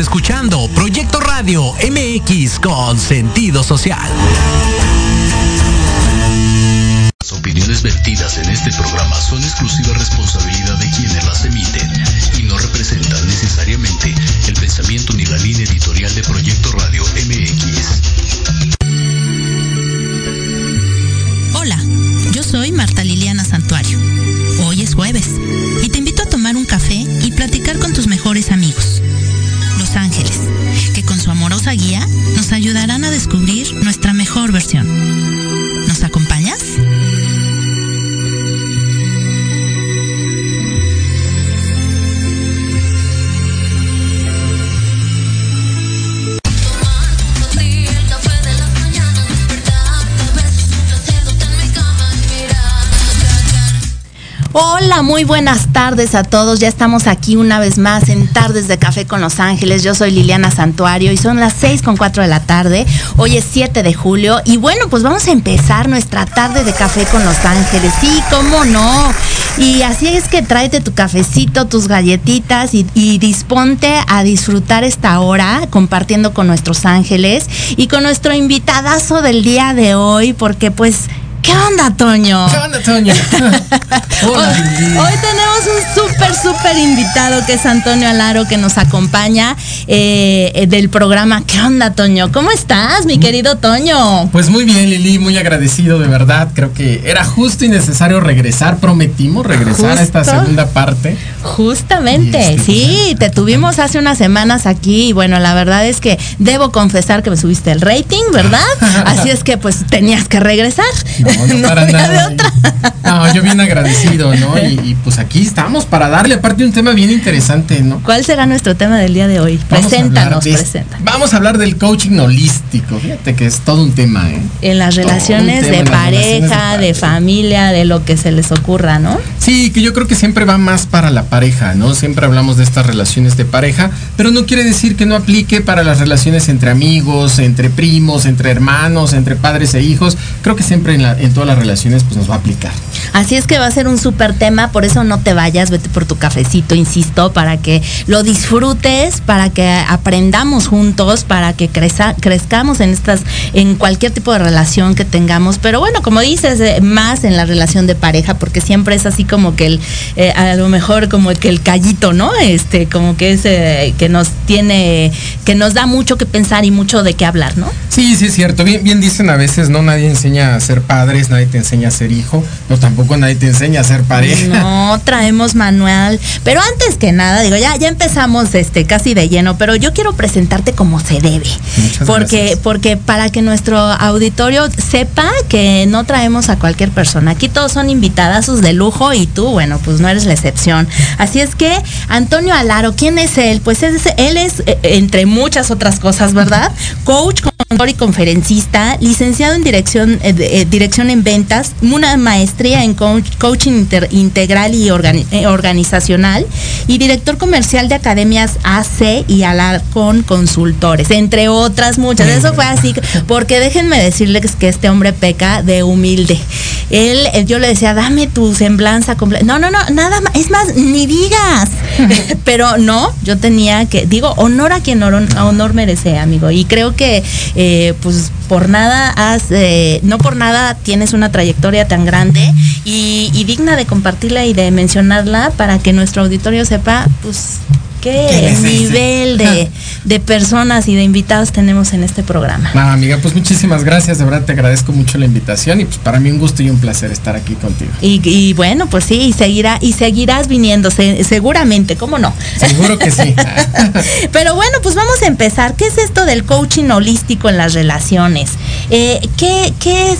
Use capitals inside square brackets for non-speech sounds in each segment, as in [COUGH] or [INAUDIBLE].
escuchando Proyecto Radio MX con sentido social. Las opiniones vertidas en este programa son exclusiva responsabilidad de quienes las emiten y no representan necesariamente el pensamiento ni la línea editorial de Proyecto Radio MX. Hola, yo soy Marta Liliana Santuario. Hoy es jueves y te invito a tomar un café y platicar con tus mejores amigos, ángeles, que con su amorosa guía nos ayudarán a descubrir nuestra mejor versión. ¿Nos Hola, muy buenas tardes a todos. Ya estamos aquí una vez más en Tardes de Café con Los Ángeles. Yo soy Liliana Santuario y son las 6 con 4 de la tarde. Hoy es 7 de julio y bueno, pues vamos a empezar nuestra tarde de café con Los Ángeles. Sí, cómo no. Y así es que tráete tu cafecito, tus galletitas y, y disponte a disfrutar esta hora compartiendo con nuestros ángeles y con nuestro invitadazo del día de hoy, porque pues ¿Qué onda, Toño? ¿Qué onda, Toño? [LAUGHS] Hola, hoy, hoy, tenemos un súper, súper invitado que es Antonio Alaro que nos acompaña eh, del programa. ¿Qué onda, Toño? ¿Cómo estás, mi querido Toño? Pues muy bien, Lili, muy agradecido, de verdad. Creo que era justo y necesario regresar. Prometimos regresar ¿Justo? a esta segunda parte. Justamente, sí, te tuvimos hace unas semanas aquí y bueno, la verdad es que debo confesar que me subiste el rating, ¿verdad? [LAUGHS] Así es que pues tenías que regresar. No, no, [LAUGHS] para nada. De otra. No, yo bien agradecido, ¿no? Y, y, pues aquí estamos para darle aparte un tema bien interesante, ¿no? ¿Cuál será nuestro tema del día de hoy? Vamos Preséntanos, de, preséntanos. Vamos a hablar del coaching holístico. Fíjate que es todo un tema, ¿eh? En las relaciones, de, las pareja, relaciones de, de familia, de lo que se les ocurra, ¿no? Sí, que yo creo que siempre va más para la pareja, ¿no? Siempre hablamos de estas relaciones de pareja, pero no quiere decir que no aplique para las relaciones entre amigos, entre primos, entre hermanos, entre padres e hijos. Creo que siempre en, la, en todas las relaciones pues nos va a aplicar. Así es que va a ser un súper tema, por eso no te vayas, vete por tu cafecito, insisto, para que lo disfrutes, para que aprendamos juntos, para que creza, crezcamos en estas, en cualquier tipo de relación que tengamos. Pero bueno, como dices, eh, más en la relación de pareja, porque siempre es así como que el, eh, a lo mejor que el callito, ¿no? Este, como que es eh, que nos tiene, que nos da mucho que pensar y mucho de qué hablar, ¿no? Sí, sí es cierto. Bien, bien dicen a veces, no nadie enseña a ser padres, nadie te enseña a ser hijo, no tampoco nadie te enseña a ser pareja. No, [LAUGHS] traemos manual. Pero antes que nada, digo, ya, ya empezamos este casi de lleno, pero yo quiero presentarte como se debe. Muchas porque, gracias. porque para que nuestro auditorio sepa que no traemos a cualquier persona. Aquí todos son invitadazos de lujo y tú, bueno, pues no eres la excepción. Así es que, Antonio Alaro, ¿quién es él? Pues es, él es, eh, entre muchas otras cosas, ¿verdad? Coach, y conferencista, licenciado en dirección, eh, eh, dirección en ventas, una maestría en coach, coaching inter, integral y organi eh, organizacional y director comercial de academias AC y Alarcón Consultores, entre otras muchas. Eso fue así, porque déjenme decirles que este hombre peca de humilde. Él, yo le decía, dame tu semblanza completa. No, no, no, nada más, es más, ni digas. [LAUGHS] Pero no, yo tenía que, digo, honor a quien honor, honor merece, amigo. Y creo que, eh, pues, por nada has, eh, no por nada tienes una trayectoria tan grande y, y, digna de compartirla y de mencionarla para que nuestro auditorio sepa, pues, qué, ¿Qué nivel de, de, personas y de invitados tenemos en este programa. No, amiga, pues muchísimas gracias, de verdad te agradezco mucho la invitación y pues para mí un gusto y un placer estar aquí contigo. Y, y bueno, pues sí, y seguirá, y seguirás viniendo, se, seguramente, ¿cómo no? Seguro que sí. [LAUGHS] Pero bueno, pues vamos a empezar. ¿Qué es esto del coaching holístico en las relaciones? Eh, ¿qué, ¿Qué es?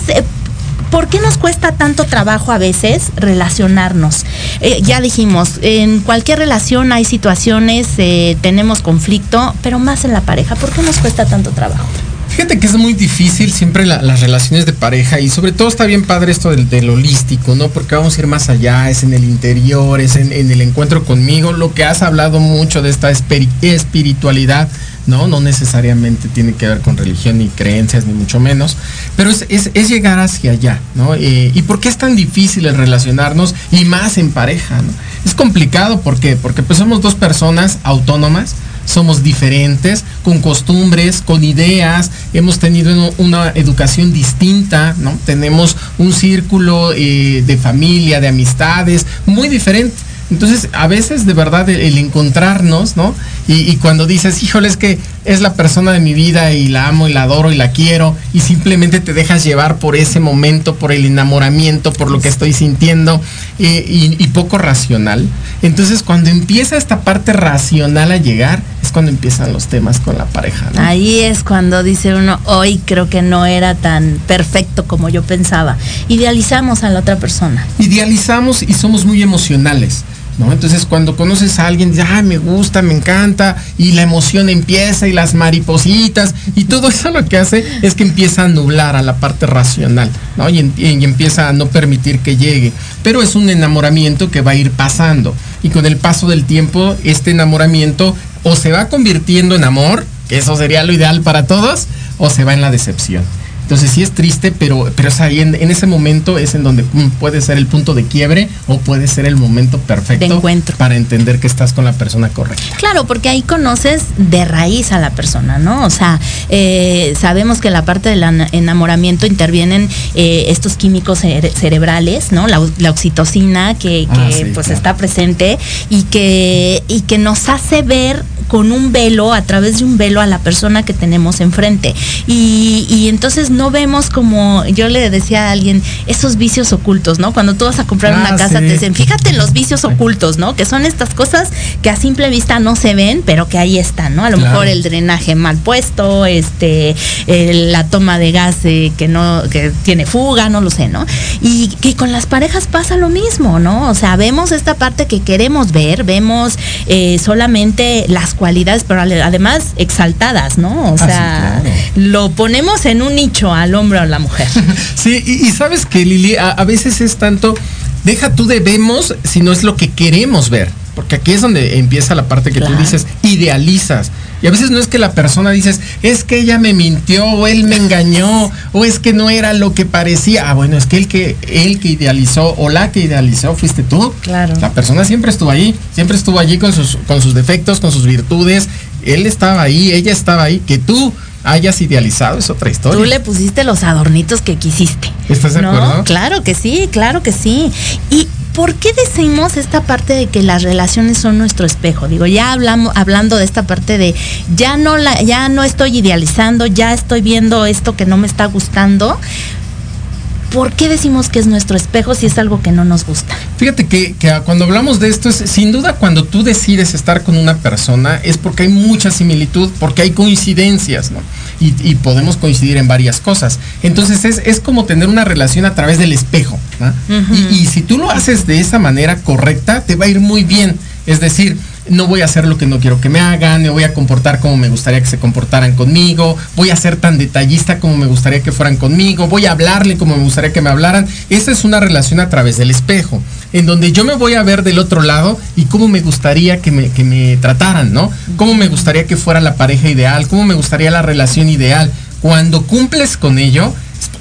¿Por qué nos cuesta tanto trabajo a veces relacionarnos? Eh, ya dijimos, en cualquier relación hay situaciones, eh, tenemos conflicto, pero más en la pareja. ¿Por qué nos cuesta tanto trabajo? Fíjate que es muy difícil siempre la, las relaciones de pareja y sobre todo está bien padre esto del, holístico, ¿no? Porque vamos a ir más allá, es en el interior, es en, el encuentro conmigo, lo que has hablado mucho de esta espiritualidad, ¿no? No necesariamente tiene que ver con religión ni creencias, ni mucho menos, pero es, es, es llegar hacia allá, ¿no? Eh, ¿Y por qué es tan difícil el relacionarnos y más en pareja, ¿no? Es complicado, ¿por qué? Porque pues somos dos personas autónomas, somos diferentes, con costumbres, con ideas, hemos tenido una educación distinta, ¿no? Tenemos un círculo eh, de familia, de amistades, muy diferente. Entonces, a veces de verdad el, encontrarnos, ¿no? Y, cuando dices, híjole, es que es la persona de mi vida y la amo y la adoro y la quiero, y simplemente te dejas llevar por ese momento, por el enamoramiento, por lo que estoy sintiendo, y, poco racional. Entonces, cuando empieza esta parte racional a llegar, es cuando empiezan los temas con la pareja. Ahí es cuando dice uno, hoy creo que no era tan perfecto como yo pensaba. Idealizamos a la otra persona. Idealizamos y somos muy emocionales. Entonces cuando conoces a alguien, ay, me gusta, me encanta, y la emoción empieza, y las maripositas, y todo [LAUGHS] eso lo que hace es que empieza a nublar a la parte racional, ¿no? Y, y empieza a no permitir que llegue. Pero es un enamoramiento que va a ir pasando. Y con el paso del tiempo, este enamoramiento o se va convirtiendo en amor, que eso sería lo ideal para todos, o se va en la decepción. Entonces sí es triste, pero, pero es ahí en, ese momento es en donde mm, puede ser el punto de quiebre o puede ser el momento perfecto de encuentro. para entender que estás con la persona correcta. Claro, porque ahí conoces de raíz a la persona, ¿no? O sea, eh, sabemos que en la parte del enamoramiento intervienen eh, estos químicos cerebrales, ¿no? La, oxitocina que, ah, pues está presente y que, y que nos hace ver con un velo, a través de un velo a la persona que tenemos enfrente. Y, y entonces no vemos como, yo le decía a alguien, esos vicios ocultos, ¿no? Cuando tú vas a comprar una ah, casa, te dicen, fíjate en los vicios ocultos, ¿no? Que son estas cosas que a simple vista no se ven, pero que ahí están, ¿no? A lo mejor el drenaje mal puesto, este, la toma de gas eh, que no, que tiene fuga, no lo sé, ¿no? Y que con las parejas pasa lo mismo, ¿no? O sea, vemos esta parte que queremos ver, vemos eh, solamente las cualidades, pero además exaltadas, ¿no? O ah, sea, lo ponemos en un nicho al hombre o a la mujer. [LAUGHS] sí, y, sabes que Lili, a, veces es tanto, deja tú de vemos si no es lo que queremos ver. Porque aquí es donde empieza la parte que tú dices, idealizas. Y a veces no es que la persona dices, es que ella me mintió, o él me engañó, o es que no era lo que parecía. Ah, bueno, es que el que, él que idealizó, o la que idealizó, fuiste tú. Claro. La persona siempre estuvo ahí, siempre estuvo allí con sus, con sus defectos, con sus virtudes. Él estaba ahí, ella estaba ahí, que tú hayas idealizado es otra historia. Tú le pusiste los adornitos que quisiste. ¿Estás de acuerdo? Claro que sí, claro que sí. Y ¿por qué decimos esta parte de que las relaciones son nuestro espejo? Digo, ya hablamos hablando de esta parte de ya no la ya no estoy idealizando, ya estoy viendo esto que no me está gustando. ¿Por qué decimos que es nuestro espejo si es algo que no nos gusta? Fíjate que, cuando hablamos de esto, es sin duda cuando tú decides estar con una persona es porque hay mucha similitud, porque hay coincidencias, ¿no? Y, podemos coincidir en varias cosas. Entonces es, como tener una relación a través del espejo. y, y si tú lo haces de esa manera correcta, te va a ir muy bien. Es decir, no voy a hacer lo que no quiero que me hagan, me voy a comportar como me gustaría que se comportaran conmigo, voy a ser tan detallista como me gustaría que fueran conmigo, voy a hablarle como me gustaría que me hablaran. Esa es una relación a través del espejo, en donde yo me voy a ver del otro lado y cómo me gustaría que me, que me trataran, ¿no? Cómo me gustaría que fuera la pareja ideal, cómo me gustaría la relación ideal. Cuando cumples con ello,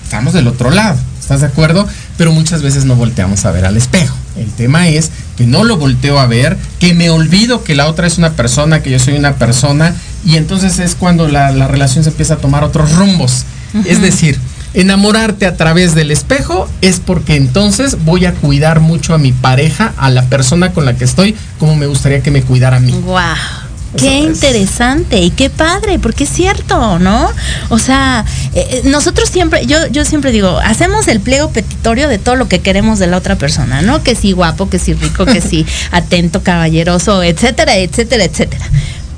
estamos del otro lado, ¿estás de acuerdo? Pero muchas veces no volteamos a ver al espejo. El tema es que no lo volteo a ver, que me olvido que la otra es una persona, que yo soy una persona, y entonces es cuando la, relación se empieza a tomar otros rumbos. Es decir, enamorarte a través del espejo es porque entonces voy a cuidar mucho a mi pareja, a la persona con la que estoy, como me gustaría que me cuidara a mí. Qué interesante y qué padre, porque es cierto, ¿no? O sea, eh, eh, nosotros siempre, yo, yo siempre digo, hacemos el pliego petitorio de todo lo que queremos de la otra persona, ¿no? Que si guapo, que si rico, que si [LAUGHS] atento, caballeroso, etcétera, etcétera, etcétera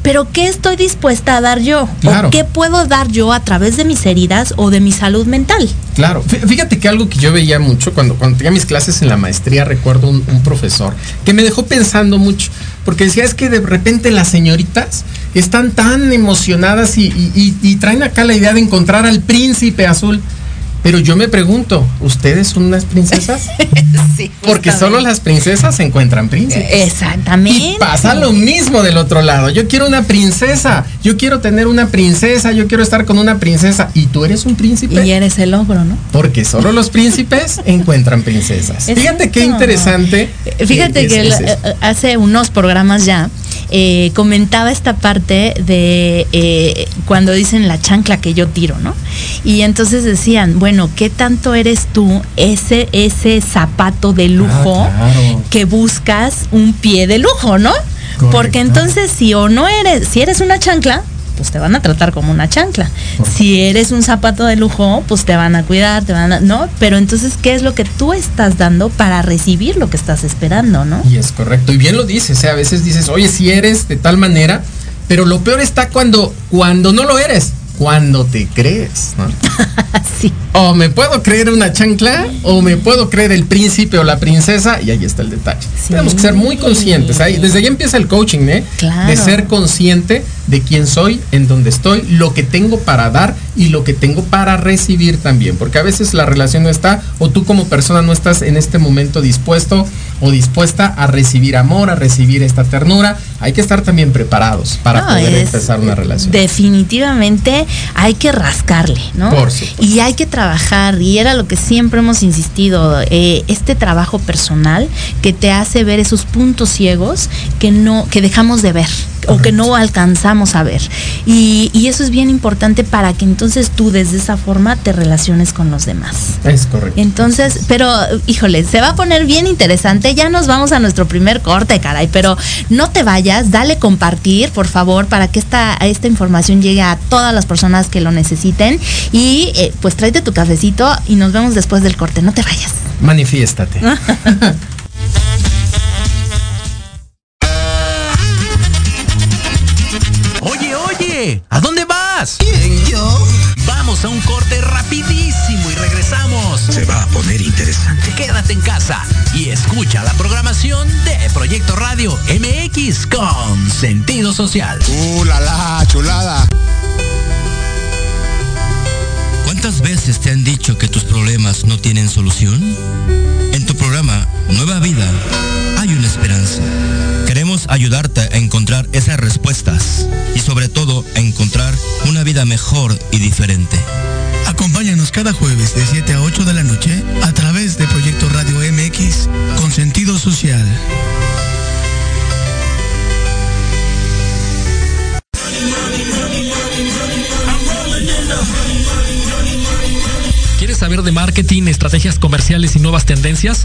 pero ¿qué estoy dispuesta a dar yo? ¿O qué puedo dar yo a través de mis heridas o de mi salud mental? Claro, fíjate que algo que yo veía mucho cuando, cuando tenía mis clases en la maestría, recuerdo un, profesor que me dejó pensando mucho, porque decía es que de repente las señoritas están tan emocionadas y traen acá la idea de encontrar al príncipe azul. Pero yo me pregunto, ¿ustedes son unas princesas? [LAUGHS] sí. Porque solo las princesas se encuentran príncipes. Exactamente. Y pasa lo mismo del otro lado. Yo quiero una princesa. Yo quiero tener una princesa. Yo quiero estar con una princesa. Y tú eres un príncipe. Y eres el ogro, ¿no? Porque solo los príncipes [LAUGHS] encuentran princesas. Fíjate qué interesante. Fíjate que hace unos programas ya eh, comentaba esta parte de eh, cuando dicen la chancla que yo tiro, ¿no? Y entonces decían, bueno, ¿qué tanto eres tú ese, ese zapato de lujo Ah, claro. que buscas un pie de lujo, ¿no? Porque entonces si o no eres, si eres una chancla, pues te van a tratar como una chancla. Si eres un zapato de lujo, pues te van a cuidar, te van a, ¿no? Pero entonces, ¿qué es lo que tú estás dando para recibir lo que estás esperando, ¿no? Y es correcto. Y bien lo dices, ¿eh? a veces dices, oye, si eres de tal manera, pero lo peor está cuando, cuando no lo eres, cuando te crees. ¿no? [LAUGHS] sí. O me puedo creer una chancla, o me puedo creer el príncipe o la princesa, y ahí está el detalle. Sí. Tenemos que ser muy conscientes. Ahí, desde ahí empieza el coaching, ¿eh? Claro. De ser consciente de quién soy, en dónde estoy, lo que tengo para dar y lo que tengo para recibir también. Porque a veces la relación no está, o tú como persona no estás en este momento dispuesto o dispuesta a recibir amor, a recibir esta ternura. Hay que estar también preparados para No, poder es- empezar una relación. Definitivamente hay que rascarle, ¿no? Por supuesto. Y hay que trabajar, y era lo que siempre hemos insistido, eh, este trabajo personal que te hace ver esos puntos ciegos que no, que dejamos de ver o que no alcanzamos a ver. Y, y eso es bien importante para que entonces tú desde esa forma te relaciones con los demás. Es correcto. Entonces, pero híjole, se va a poner bien interesante. Ya nos vamos a nuestro primer corte, caray. Pero no te vayas, dale compartir, por favor, para que esta, esta información llegue a todas las personas que lo necesiten. Y eh, pues tráete tu cafecito y nos vemos después del corte. No te vayas. Manifiéstate. [LAUGHS] ¿a dónde vas? ¿Quién, yo? Vamos a un corte rapidísimo y regresamos. Se va a poner interesante. Quédate en casa y escucha la programación de Proyecto Radio MX con sentido social. ¡Uh, la, la, chulada! ¿Cuántas veces te han dicho que tus problemas no tienen solución? En tu programa Nueva Vida hay una esperanza. Ayudarte a encontrar esas respuestas y sobre todo a encontrar una vida mejor y diferente. Acompáñanos cada jueves de 7 a 8 de la noche a través de Proyecto Radio MX con sentido social. ¿Quieres saber de marketing, estrategias comerciales y nuevas tendencias?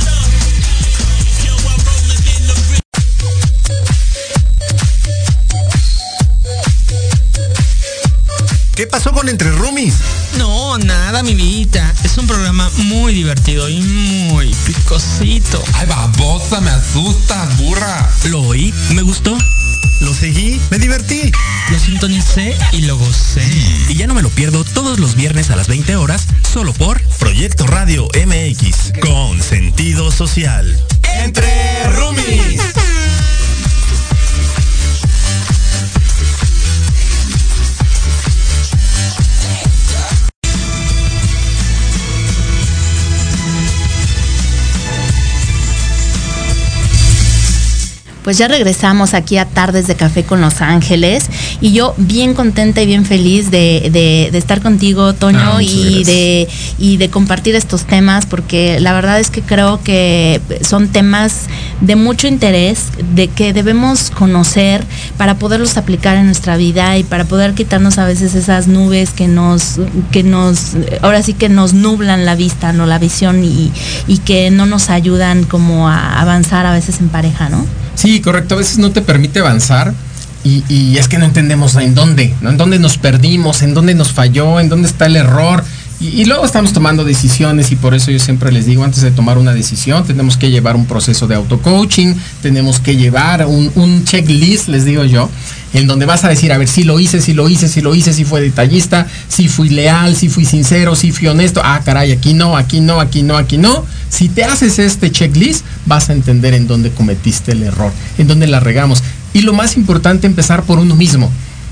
¿Qué pasó con Entre Roomies? No, nada, mi vida. Es un programa muy divertido y muy picosito. Ay, babosa, me asustas, burra. ¿Lo oí? ¿Me gustó? Lo seguí, me divertí. Lo sintonicé y lo gocé. Y ya no me lo pierdo todos los viernes a las 20 horas, solo por Proyecto Radio MX con sentido social. Entre Roomies. Pues ya regresamos aquí a Tardes de Café con Los Ángeles. Y yo bien contenta y bien feliz de, de- de estar contigo, Toño, Ah, y, de, y de compartir estos temas, porque la verdad es que creo que son temas de mucho interés, de que debemos conocer para poderlos aplicar en nuestra vida y para poder quitarnos a veces esas nubes que nos, que nos, ahora sí que nos nublan la vista, no la visión y, y que no nos ayudan como a avanzar a veces en pareja, ¿no? Sí, correcto. A veces no te permite avanzar y, es que no entendemos en dónde. En dónde nos perdimos, en dónde nos falló, en dónde está el error. Y, luego estamos tomando decisiones y por eso yo siempre les digo, antes de tomar una decisión, tenemos que llevar un proceso de auto-coaching, tenemos que llevar un, un checklist, les digo yo, en donde vas a decir, a ver, si lo hice, si lo hice, si lo hice, si fue detallista, si fui leal, si fui sincero, si fui honesto. Ah, caray, aquí no, aquí no, aquí no, aquí no. Si te haces este checklist, vas a entender en dónde cometiste el error, en dónde la regamos. Y lo más importante, empezar por uno mismo,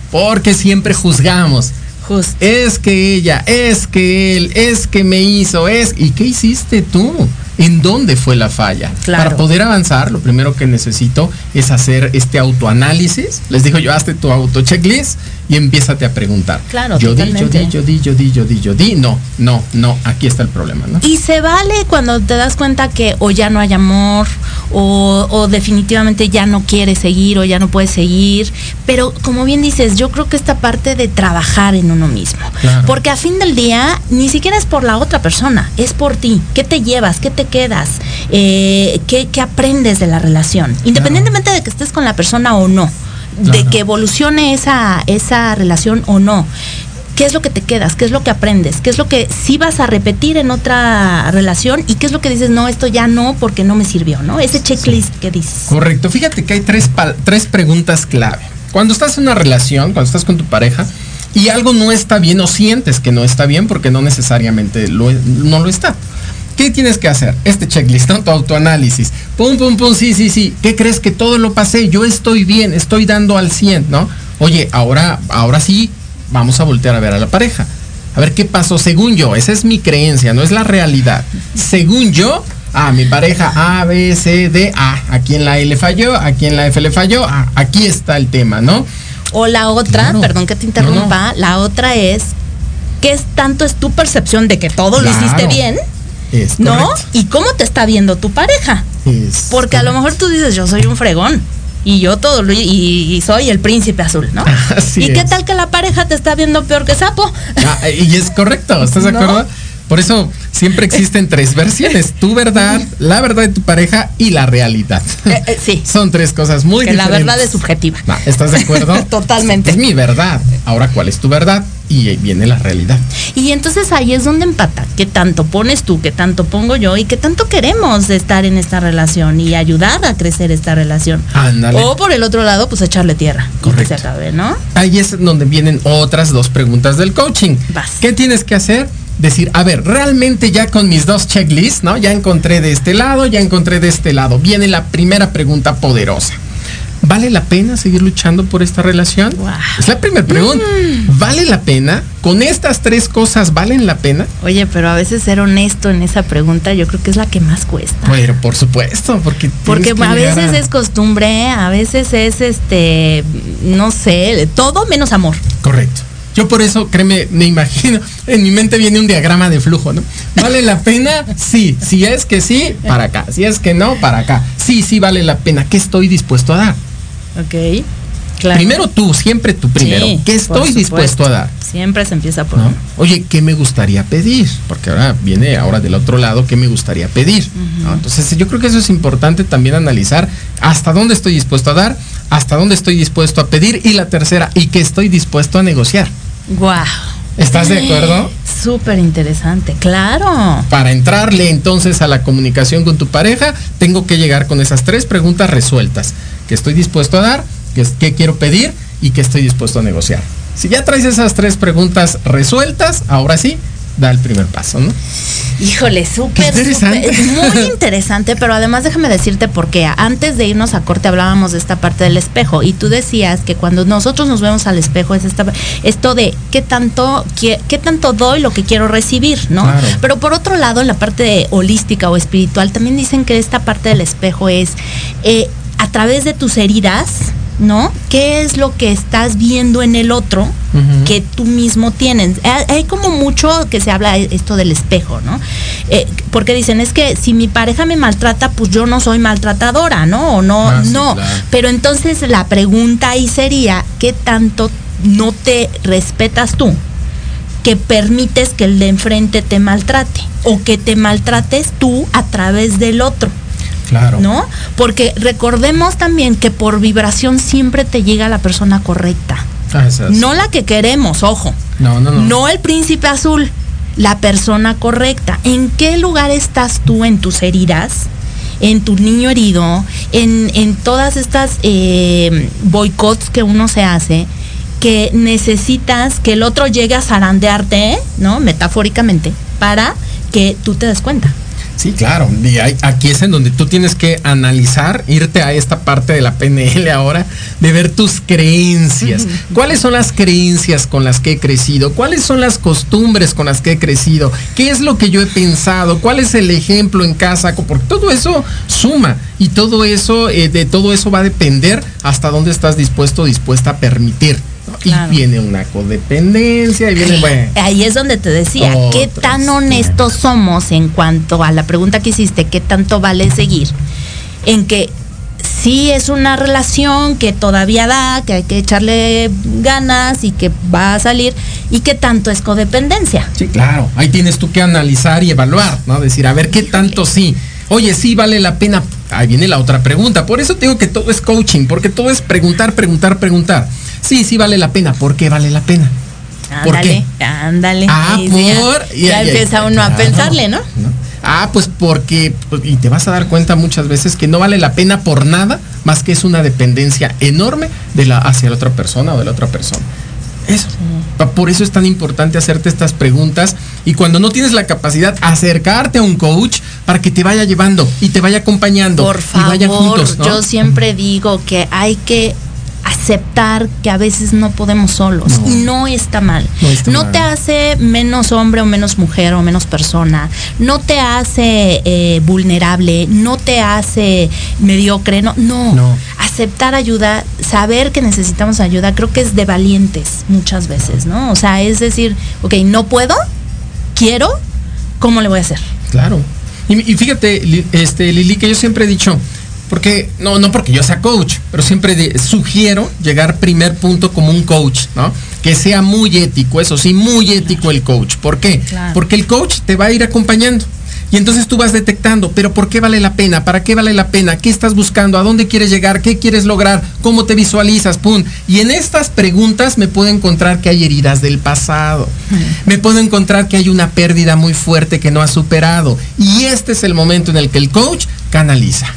porque siempre juzgamos. Justo. Es que ella, es que él, es que me hizo, es... ¿Y qué hiciste tú? en dónde fue la falla. Claro. Para poder avanzar, lo primero que necesito es hacer este autoanálisis. Les digo yo, hazte tu auto checklist y empiézate a preguntar. Claro, yo di, yo di, yo di, yo di, yo di, yo di. No, no, no, aquí está el problema, ¿no? Y se vale cuando te das cuenta que o ya no hay amor o, o definitivamente ya no quieres seguir o ya no puedes seguir. Pero como bien dices, yo creo que esta parte de trabajar en uno mismo. Claro. Porque a fin del día ni siquiera es por la otra persona, es por ti. ¿Qué te llevas? ¿Qué te quedas? Eh, ¿qué, qué aprendes de la relación? Independientemente de que estés con la persona o no, de Claro. que evolucione esa, esa relación o no. ¿Qué es lo que te quedas? ¿Qué es lo que aprendes? ¿Qué es lo que sí vas a repetir en otra relación? ¿Y qué es lo que dices, no, esto ya no, porque no me sirvió, ¿no? Ese checklist que dices. Correcto. Fíjate que hay tres, tres preguntas clave. Cuando estás en una relación, cuando estás con tu pareja y algo no está bien o sientes que no está bien porque no necesariamente lo, no lo está. ¿Qué tienes que hacer? Este checklist, ¿no? tu autoanálisis. Pum, pum, pum, sí, sí, sí. ¿Qué crees que todo lo pasé? Yo estoy bien, estoy dando al 100, ¿no? Oye, ahora, ahora sí, vamos a voltear a ver a la pareja. A ver qué pasó según yo. Esa es mi creencia, no es la realidad. Según yo, ah, mi pareja A, B, C, D, A. Aquí en la L falló, aquí en la F le falló. Ah, aquí está el tema, ¿no? O la otra, Claro. perdón que te interrumpa, la otra es, ¿qué es tanto es tu percepción de que todo lo hiciste bien? Es ¿No? correcto. ¿Y cómo te está viendo tu pareja? Es Porque a lo mejor tú dices, yo soy un fregón. Y yo todo lo, y, y soy el príncipe azul, ¿no? [LAUGHS] Así ¿Y qué tal que la pareja te está viendo peor que sapo? Ah, y es correcto, ¿estás de [LAUGHS] ¿No? acuerdo? Por eso siempre existen tres versiones, tu verdad, la verdad de tu pareja y la realidad. Eh, eh, sí. Son tres cosas muy que la diferentes. verdad es subjetiva. No, ¿Estás de acuerdo? [LAUGHS] Totalmente. Es mi verdad. Ahora, ¿cuál es tu verdad? Y ahí viene la realidad. Y entonces ahí es donde empata, qué tanto pones tú, qué tanto pongo yo y qué tanto queremos estar en esta relación y ayudar a crecer esta relación. Ándale. O por el otro lado, pues echarle tierra. y que Correcto. se acabe, ¿no? Ahí es donde vienen otras dos preguntas del coaching. Vas. ¿Qué tienes que hacer? Decir, a ver, realmente ya con mis dos checklists, ¿no? Ya encontré de este lado, ya encontré de este lado. Viene la primera pregunta poderosa. ¿Vale la pena seguir luchando por esta relación? Es la primera pregunta. Mm. ¿Vale la pena? ¿Con estas tres cosas valen la pena? Oye, pero a veces ser honesto en esa pregunta yo creo que es la que más cuesta. Pero por supuesto, porque Porque que a veces a- es costumbre, a veces es este, no sé, todo menos amor. Correcto. Yo por eso, créeme, me imagino, en mi mente viene un diagrama de flujo, ¿no? ¿Vale la pena? Sí. Si es que sí, para acá. Si es que no, para acá. Sí, sí vale la pena. ¿Qué estoy dispuesto a dar? Ok. Claro. Primero tú, siempre tú primero. Sí, ¿Qué estoy dispuesto a dar? Siempre se empieza por. Oye, ¿qué me gustaría pedir? Porque ahora viene ahora del otro lado, ¿qué me gustaría pedir? ¿No? Entonces yo creo que eso es importante también analizar hasta dónde estoy dispuesto a dar, hasta dónde estoy dispuesto a pedir y la tercera, y qué estoy dispuesto a negociar. Guau. ¿Estás de acuerdo? Súper interesante, claro. Para entrarle entonces a la comunicación con tu pareja, tengo que llegar con esas tres preguntas resueltas. ¿Qué estoy dispuesto a dar? ¿Qué, qué quiero pedir? ¿Y qué estoy dispuesto a negociar? Si ya traes esas tres preguntas resueltas, ahora sí, da el primer paso, ¿no? Híjole, súper, Interesante. súper, muy interesante, pero además déjame decirte por qué. Antes de irnos a corte hablábamos de esta parte del espejo y tú decías que cuando nosotros nos vemos al espejo es esta, esto de qué tanto, qué, qué tanto doy lo que quiero recibir, ¿no? Claro. Pero por otro lado, en la parte holística o espiritual, también dicen que esta parte del espejo es eh, a través de tus heridas, ¿no? ¿Qué es lo que estás viendo en el otro que tú mismo tienes? Hay, como mucho que se habla esto del espejo, ¿no? Eh, porque dicen, es que si mi pareja me maltrata, pues yo no soy maltratadora, ¿no? O no, Ah, sí, no. claro. Pero entonces la pregunta ahí sería, ¿qué tanto no te respetas tú? que permites que el de enfrente te maltrate o que te maltrates tú a través del otro. Claro. ¿no? Porque recordemos también que por vibración siempre te llega la persona correcta. Ah, No la que queremos, ojo. no, no, no. No el príncipe azul, la persona correcta. ¿En qué lugar estás tú en tus heridas? En tu niño herido, en, en todas estas eh, boicots que uno se hace, que necesitas que el otro llegue a zarandearte, ¿no? Metafóricamente, para que tú te des cuenta. Sí, claro. Y hay- aquí es en donde tú tienes que analizar, irte a esta parte de la PNL ahora, de ver tus creencias. ¿Cuáles son las creencias con las que he crecido? ¿Cuáles son las costumbres con las que he crecido? ¿Qué es lo que yo he pensado? ¿Cuál es el ejemplo en casa? Porque todo eso suma y todo eso, eh, de todo eso va a depender hasta dónde estás dispuesto o dispuesta a permitir. Y viene una codependencia y viene, bueno. Ahí es donde te decía, ¿qué tan honestos somos en cuanto a la pregunta que hiciste, qué tanto vale seguir? En que sí es una relación que todavía da, que hay que echarle ganas y que va a salir, y qué tanto es codependencia. Sí, claro. Ahí tienes tú que analizar y evaluar, ¿no? Decir, a ver qué tanto sí. Oye, sí vale la pena. Ahí viene la otra pregunta. Por eso te digo que todo es coaching, porque todo es preguntar, preguntar, preguntar. Sí, sí vale la pena. ¿Por qué vale la pena? ¿Por Ándale, ándale. Ah, por- Ya, ya, ya, empieza uno a pensarle, ¿no? Ah, pues porque, pues, y te vas a dar cuenta muchas veces que no vale la pena por nada, más que es una dependencia enorme de la, hacia la otra persona o de la otra persona. Eso. Por eso es tan importante hacerte estas preguntas y cuando no tienes la capacidad, acercarte a un coach para que te vaya llevando y te vaya acompañando Por y vayan favor, juntos. ¿no? yo siempre digo que hay que aceptar que a veces no podemos solos No. y no está mal. No está mal. te hace menos hombre o menos mujer o menos persona, no te hace eh, vulnerable, no te hace mediocre, no, no. No. Aceptar ayuda, saber que necesitamos ayuda, creo que es de valientes muchas veces, ¿no? O sea, es decir, ok, no puedo, quiero, ¿cómo le voy a hacer? Claro. Y, y fíjate, este, Lili, que yo siempre he dicho, porque, no, no porque yo sea coach, pero siempre de- sugiero llegar primer punto como un coach, ¿no? Que sea muy ético, eso sí, muy ético el coach. ¿Por qué? Claro. Porque el coach te va a ir acompañando. Y entonces tú vas detectando, pero ¿por qué vale la pena? ¿Para qué vale la pena? ¿Qué estás buscando? ¿A dónde quieres llegar? ¿Qué quieres lograr? ¿Cómo te visualizas? Pum. Y en estas preguntas me puedo encontrar que hay heridas del pasado. Me puedo encontrar que hay una pérdida muy fuerte que no has superado. Y este es el momento en el que el coach canaliza.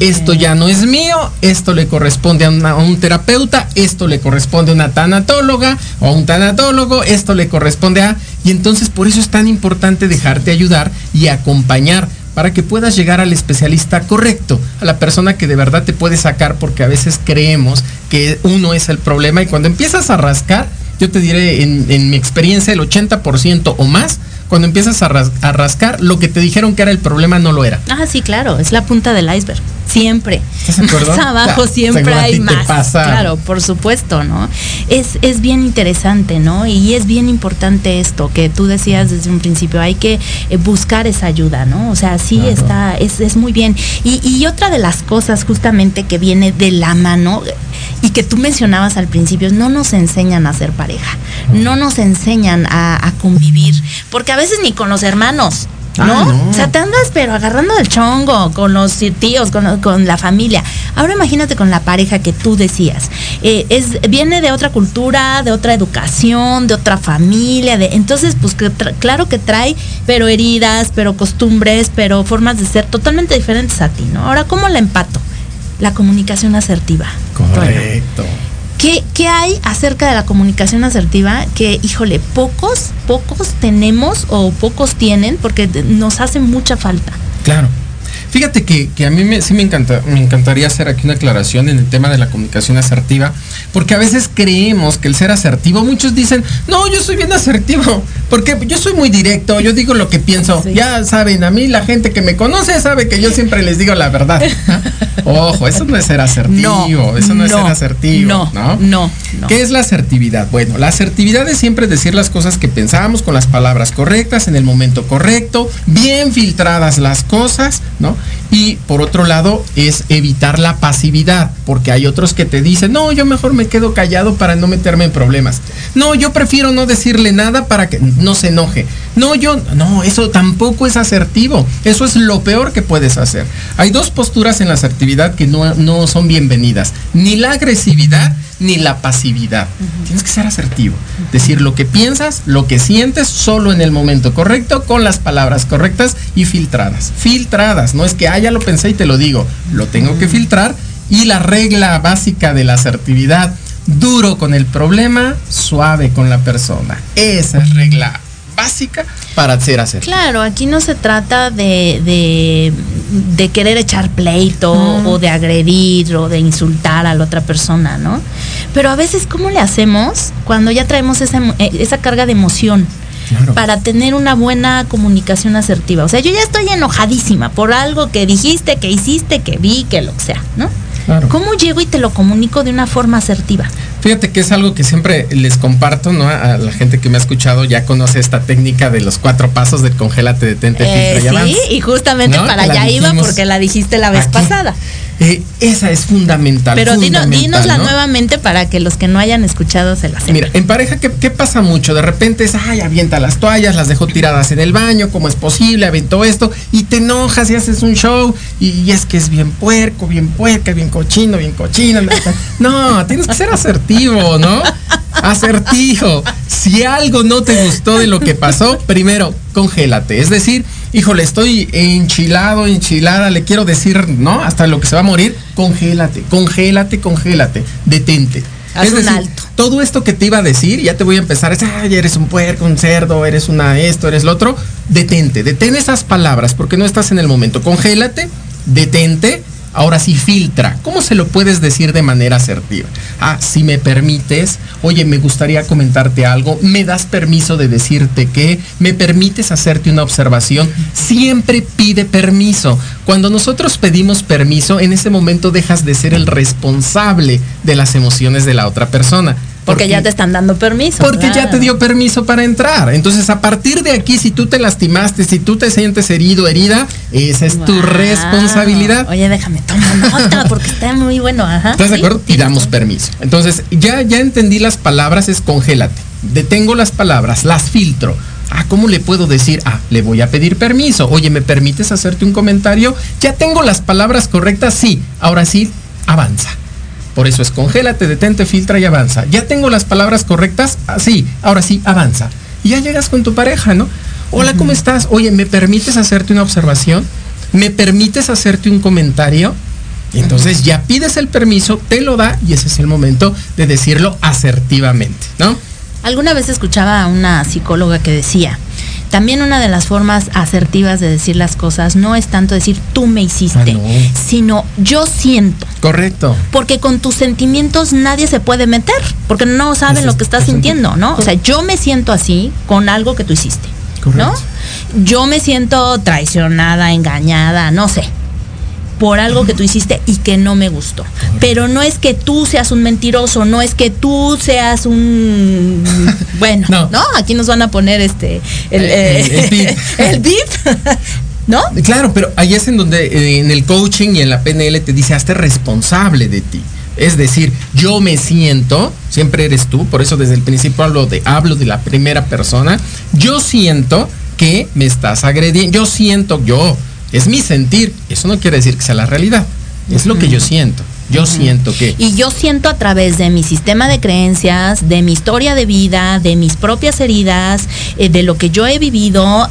Esto ya no es mío, esto le corresponde a, un terapeuta, esto le corresponde a una tanatóloga o a un tanatólogo, esto le corresponde a... Y entonces por eso es tan importante dejarte ayudar y acompañar para que puedas llegar al especialista correcto, a la persona que de verdad te puede sacar, porque a veces creemos que uno es el problema y cuando empiezas a rascar, yo te diré en, en mi experiencia el 80% o más, cuando empiezas a, ras- a rascar, lo que te dijeron que era el problema no lo era. Ah, sí, claro, es la punta del iceberg. Siempre. ¿Estás? Más abajo siempre hay más. pasa. Claro, por supuesto, ¿no? Es, es bien interesante, ¿no? Y es bien importante esto que tú decías desde un principio, hay que eh, buscar esa ayuda, ¿no? O sea, sí Claro. está, es, es muy bien. Y, y otra de las cosas justamente que viene de la mano y que tú mencionabas al principio, no nos enseñan a ser pareja, no nos enseñan a, a convivir, porque a veces ni con los hermanos. ¿No? Ah, no. O sea, te andas pero agarrando el chongo con los tíos, con, con la familia. Ahora imagínate con la pareja que tú decías. Eh, es, viene de otra cultura, de otra educación, de otra familia. De, entonces, pues que tra- claro que trae, pero heridas, pero costumbres, pero formas de ser totalmente diferentes a ti, ¿no? Ahora, ¿cómo la empato? La comunicación asertiva. Correcto. ¿Qué, qué hay acerca de la comunicación asertiva que, híjole, pocos, pocos tenemos o pocos tienen porque nos hace mucha falta? Claro. Fíjate que, que a mí me, sí me, encanta, me encantaría hacer aquí una aclaración en el tema de la comunicación asertiva, porque a veces creemos que el ser asertivo, muchos dicen, no, yo soy bien asertivo, porque yo soy muy directo, yo digo lo que pienso. Sí. Ya saben, a mí la gente que me conoce sabe que yo siempre les digo la verdad. Ojo, eso no es ser asertivo, eso no, es ser asertivo, No, ¿no? no, no. ¿Qué es la asertividad? Bueno, la asertividad es siempre decir las cosas que pensamos con las palabras correctas, en el momento correcto, bien filtradas las cosas, ¿no? Y por otro lado es evitar la pasividad, porque hay otros que te dicen, no, yo mejor me quedo callado para no meterme en problemas. No, yo prefiero no decirle nada para que no se enoje. No, yo, no, eso tampoco es asertivo. Eso es lo peor que puedes hacer. Hay dos posturas en la asertividad que no, no son bienvenidas. Ni la agresividad ni la pasividad. Tienes que ser asertivo. Decir lo que piensas, lo que sientes, solo en el momento correcto, con las palabras correctas y filtradas. Filtradas. No es que, ah, ya lo pensé y te lo digo. Lo tengo que filtrar. Y la regla básica de la asertividad, duro con el problema, suave con la persona. Esa es regla básica para ser hacer. Claro, aquí no se trata de, de, de querer echar pleito o de agredir o de insultar a la otra persona, ¿no? Pero a veces, ¿cómo le hacemos cuando ya traemos esa, emo- eh, esa carga de emoción? Claro. Para tener una buena comunicación asertiva. O sea, yo ya estoy enojadísima por algo que dijiste, que hiciste, que vi, que lo que sea, ¿no? Claro. ¿Cómo llego y te lo comunico de una forma asertiva? Fíjate que es algo que siempre les comparto, ¿no? A la gente que me ha escuchado ya conoce esta técnica de los cuatro pasos del congélate, detente, Eh, filtra y avanza. sí, y justamente ¿No? para allá iba porque la dijiste la vez aquí. pasada. Eh, esa es fundamental. Pero dino- fundamental, dínosla ¿no? nuevamente para que los que no hayan escuchado se la sepan. Mira, en pareja, ¿qué, qué pasa mucho? De repente es, ay, avienta las toallas, las dejó tiradas en el baño, ¿cómo es posible? Aventó esto, y te enojas y haces un show, y, y es que es bien puerco, bien puerca, bien cochino, bien cochino. No, tienes que ser asertivo, ¿no? Asertivo. Si algo no te gustó de lo que pasó, primero, congélate. Es decir, híjole, estoy enchilado, enchilada, le quiero decir, ¿no? Hasta lo que se va a morir, congélate, congélate, congélate, detente. Haz es un decir, alto. todo esto que te iba a decir, ya te voy a empezar, es, ay, eres un puerco, un cerdo, eres una esto, eres lo otro. Detente, detén esas palabras porque no estás en el momento. Congélate, detente, ahora sí filtra. ¿Cómo se lo puedes decir de manera asertiva? Ah, si me permites, oye, me gustaría comentarte algo, me das permiso de decirte que, me permites hacerte una observación, siempre pide permiso. Cuando nosotros pedimos permiso, en ese momento dejas de ser el responsable de las emociones de la otra persona. Porque ya te están dando permiso. Porque ya te dio permiso para entrar. Entonces, a partir de aquí, si tú te lastimaste, si tú te sientes herido, herida, esa es tu responsabilidad. Oye, déjame tomar nota porque está muy bueno. Ajá. ¿Estás de acuerdo? Y damos permiso. Entonces, ya, ya entendí las palabras, es congélate. Detengo las palabras, las filtro. Ah, ¿cómo le puedo decir? Ah, le voy a pedir permiso. Oye, ¿me permites hacerte un comentario? Ya tengo las palabras correctas, sí. Ahora sí, avanza. Por eso es congélate, detente, filtra y avanza. Ya tengo las palabras correctas, ah, sí. Ahora sí, avanza. Y ya llegas con tu pareja, ¿no? Hola, ¿cómo estás? Oye, ¿me permites hacerte una observación? ¿Me permites hacerte un comentario? Y entonces ya pides el permiso, te lo da y ese es el momento de decirlo asertivamente, ¿no? Alguna vez escuchaba a una psicóloga que decía, también una de las formas asertivas de decir las cosas no es tanto decir tú me hiciste, Ah, no. sino yo siento. Correcto. Porque con tus sentimientos nadie se puede meter, porque no saben lo que estás es- sintiendo, ¿no? O sea, yo me siento así con algo que tú hiciste, Correcto. ¿no? Yo me siento traicionada, engañada, no sé, por algo que tú hiciste y que no me gustó. Pero no es que tú seas un mentiroso, no es que tú seas un [LAUGHS] bueno, No. ¿no? Aquí nos van a poner este el, eh, el el bip, [LAUGHS] [LAUGHS] ¿no? Claro, pero ahí es en donde eh, en el coaching y en la PNL te dice, hazte responsable de ti. Es decir, yo me siento, siempre eres tú, por eso desde el principio hablo de, hablo de la primera persona, yo siento que me estás agrediendo, yo siento, yo, es mi sentir, eso no quiere decir que sea la realidad, es lo que yo siento, yo siento que... Y yo siento a través de mi sistema de creencias, de mi historia de vida, de mis propias heridas, eh, de lo que yo he vivido,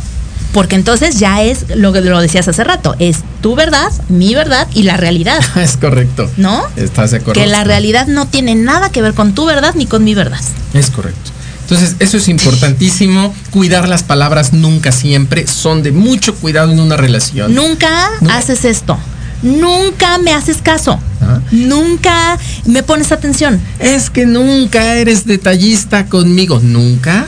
porque entonces ya es lo que lo decías hace rato, es tu verdad, mi verdad y la realidad, [LAUGHS] Es correcto. ¿no? ¿Estás de acuerdo? Que la realidad no tiene nada que ver con tu verdad ni con mi verdad. Es correcto. Entonces, eso es importantísimo. Cuidar las palabras nunca siempre son de mucho cuidado en una relación. Nunca No. haces esto. Nunca me haces caso. Ah. Nunca me pones atención. Es que nunca eres detallista conmigo. ¿Nunca?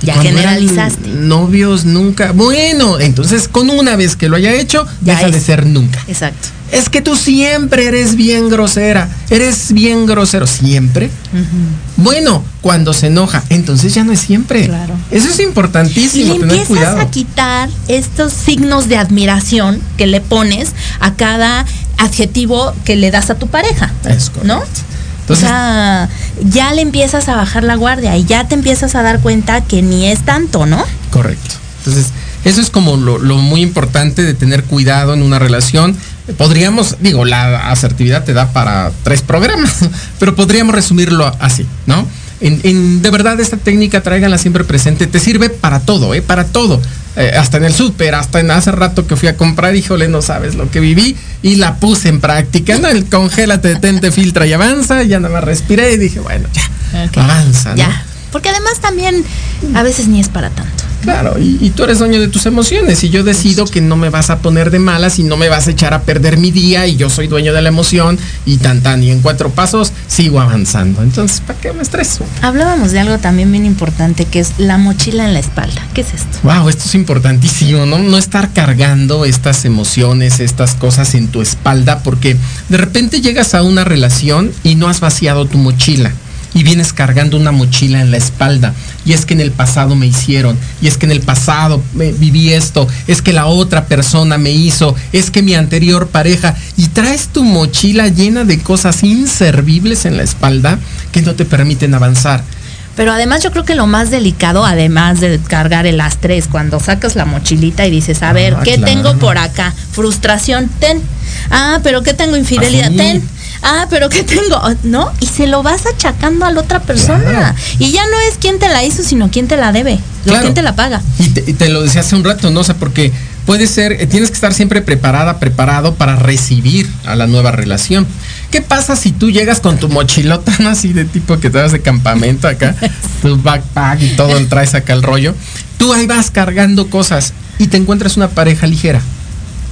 Ya Cuando generalizaste. Novios nunca. Bueno, entonces con una vez que lo haya hecho, Ya deja de ser nunca. Exacto. Es que tú siempre eres bien grosera. Eres bien grosero. ¿Siempre? Bueno, cuando se enoja, entonces ya no es siempre. Claro. Eso es Y importantísimo, le tener empiezas cuidado. a quitar estos signos de admiración que le pones a cada adjetivo que le das a tu pareja. Es correcto. ¿No? Entonces, o sea, ya le empiezas a bajar la guardia y ya te empiezas a dar cuenta que ni es tanto, ¿no? Correcto. Entonces, eso es como lo, lo muy importante de tener cuidado en una relación. Podríamos, digo, la asertividad te da para tres programas, [LAUGHS] pero podríamos resumirlo así, ¿no? En, en- de verdad, esta técnica, tráiganla siempre presente, te sirve para todo, ¿eh? Para todo. Eh, hasta en el súper, hasta en hace rato que fui a comprar, híjole, no sabes lo que viví y la puse en práctica, ¿no? El congélate, detente, filtra y avanza, ya nada más respiré y dije, bueno, ya, avanza, ¿no? Ya. Porque además también a veces ni es para tanto. Claro, y, y, tú eres dueño de tus emociones y yo decido que no me vas a poner de malas y no me vas a echar a perder mi día y yo soy dueño de la emoción y tan tan y en cuatro pasos sigo avanzando. Entonces, ¿para qué me estreso? Hablábamos de algo también bien importante que es la mochila en la espalda. ¿Qué es esto? Wow, esto es importantísimo, ¿no? No estar cargando estas emociones, estas cosas en tu espalda porque de repente llegas a una relación y no has vaciado tu mochila y vienes cargando una mochila en la espalda. Y es que en el pasado me hicieron, y es que en el pasado me, viví esto, es que la otra persona me hizo, es que mi anterior pareja, y traes tu mochila llena de cosas inservibles en la espalda que no te permiten avanzar. Pero además yo creo que lo más delicado, además de cargar el astre, es cuando sacas la mochilita y dices, a ver, Ah, ¿qué claro. tengo por acá? Frustración, ten. Ah, pero ¿qué tengo infidelidad? Así. Ten. Ah, pero ¿qué tengo? ¿No? Y se lo vas achacando a la otra persona. Claro. Y ya no es quién te la hizo, sino quién te la debe. Claro. quién te la paga. Y te, y te lo decía hace un rato, ¿no? O sea, porque puede ser, eh, tienes que estar siempre preparada, preparado para recibir a la nueva relación. ¿Qué pasa si tú llegas con tu mochilota, ¿no? así de tipo que te vas de campamento acá, [LAUGHS] tu backpack y todo, traes acá el rollo? Tú ahí vas cargando cosas y te encuentras una pareja ligera.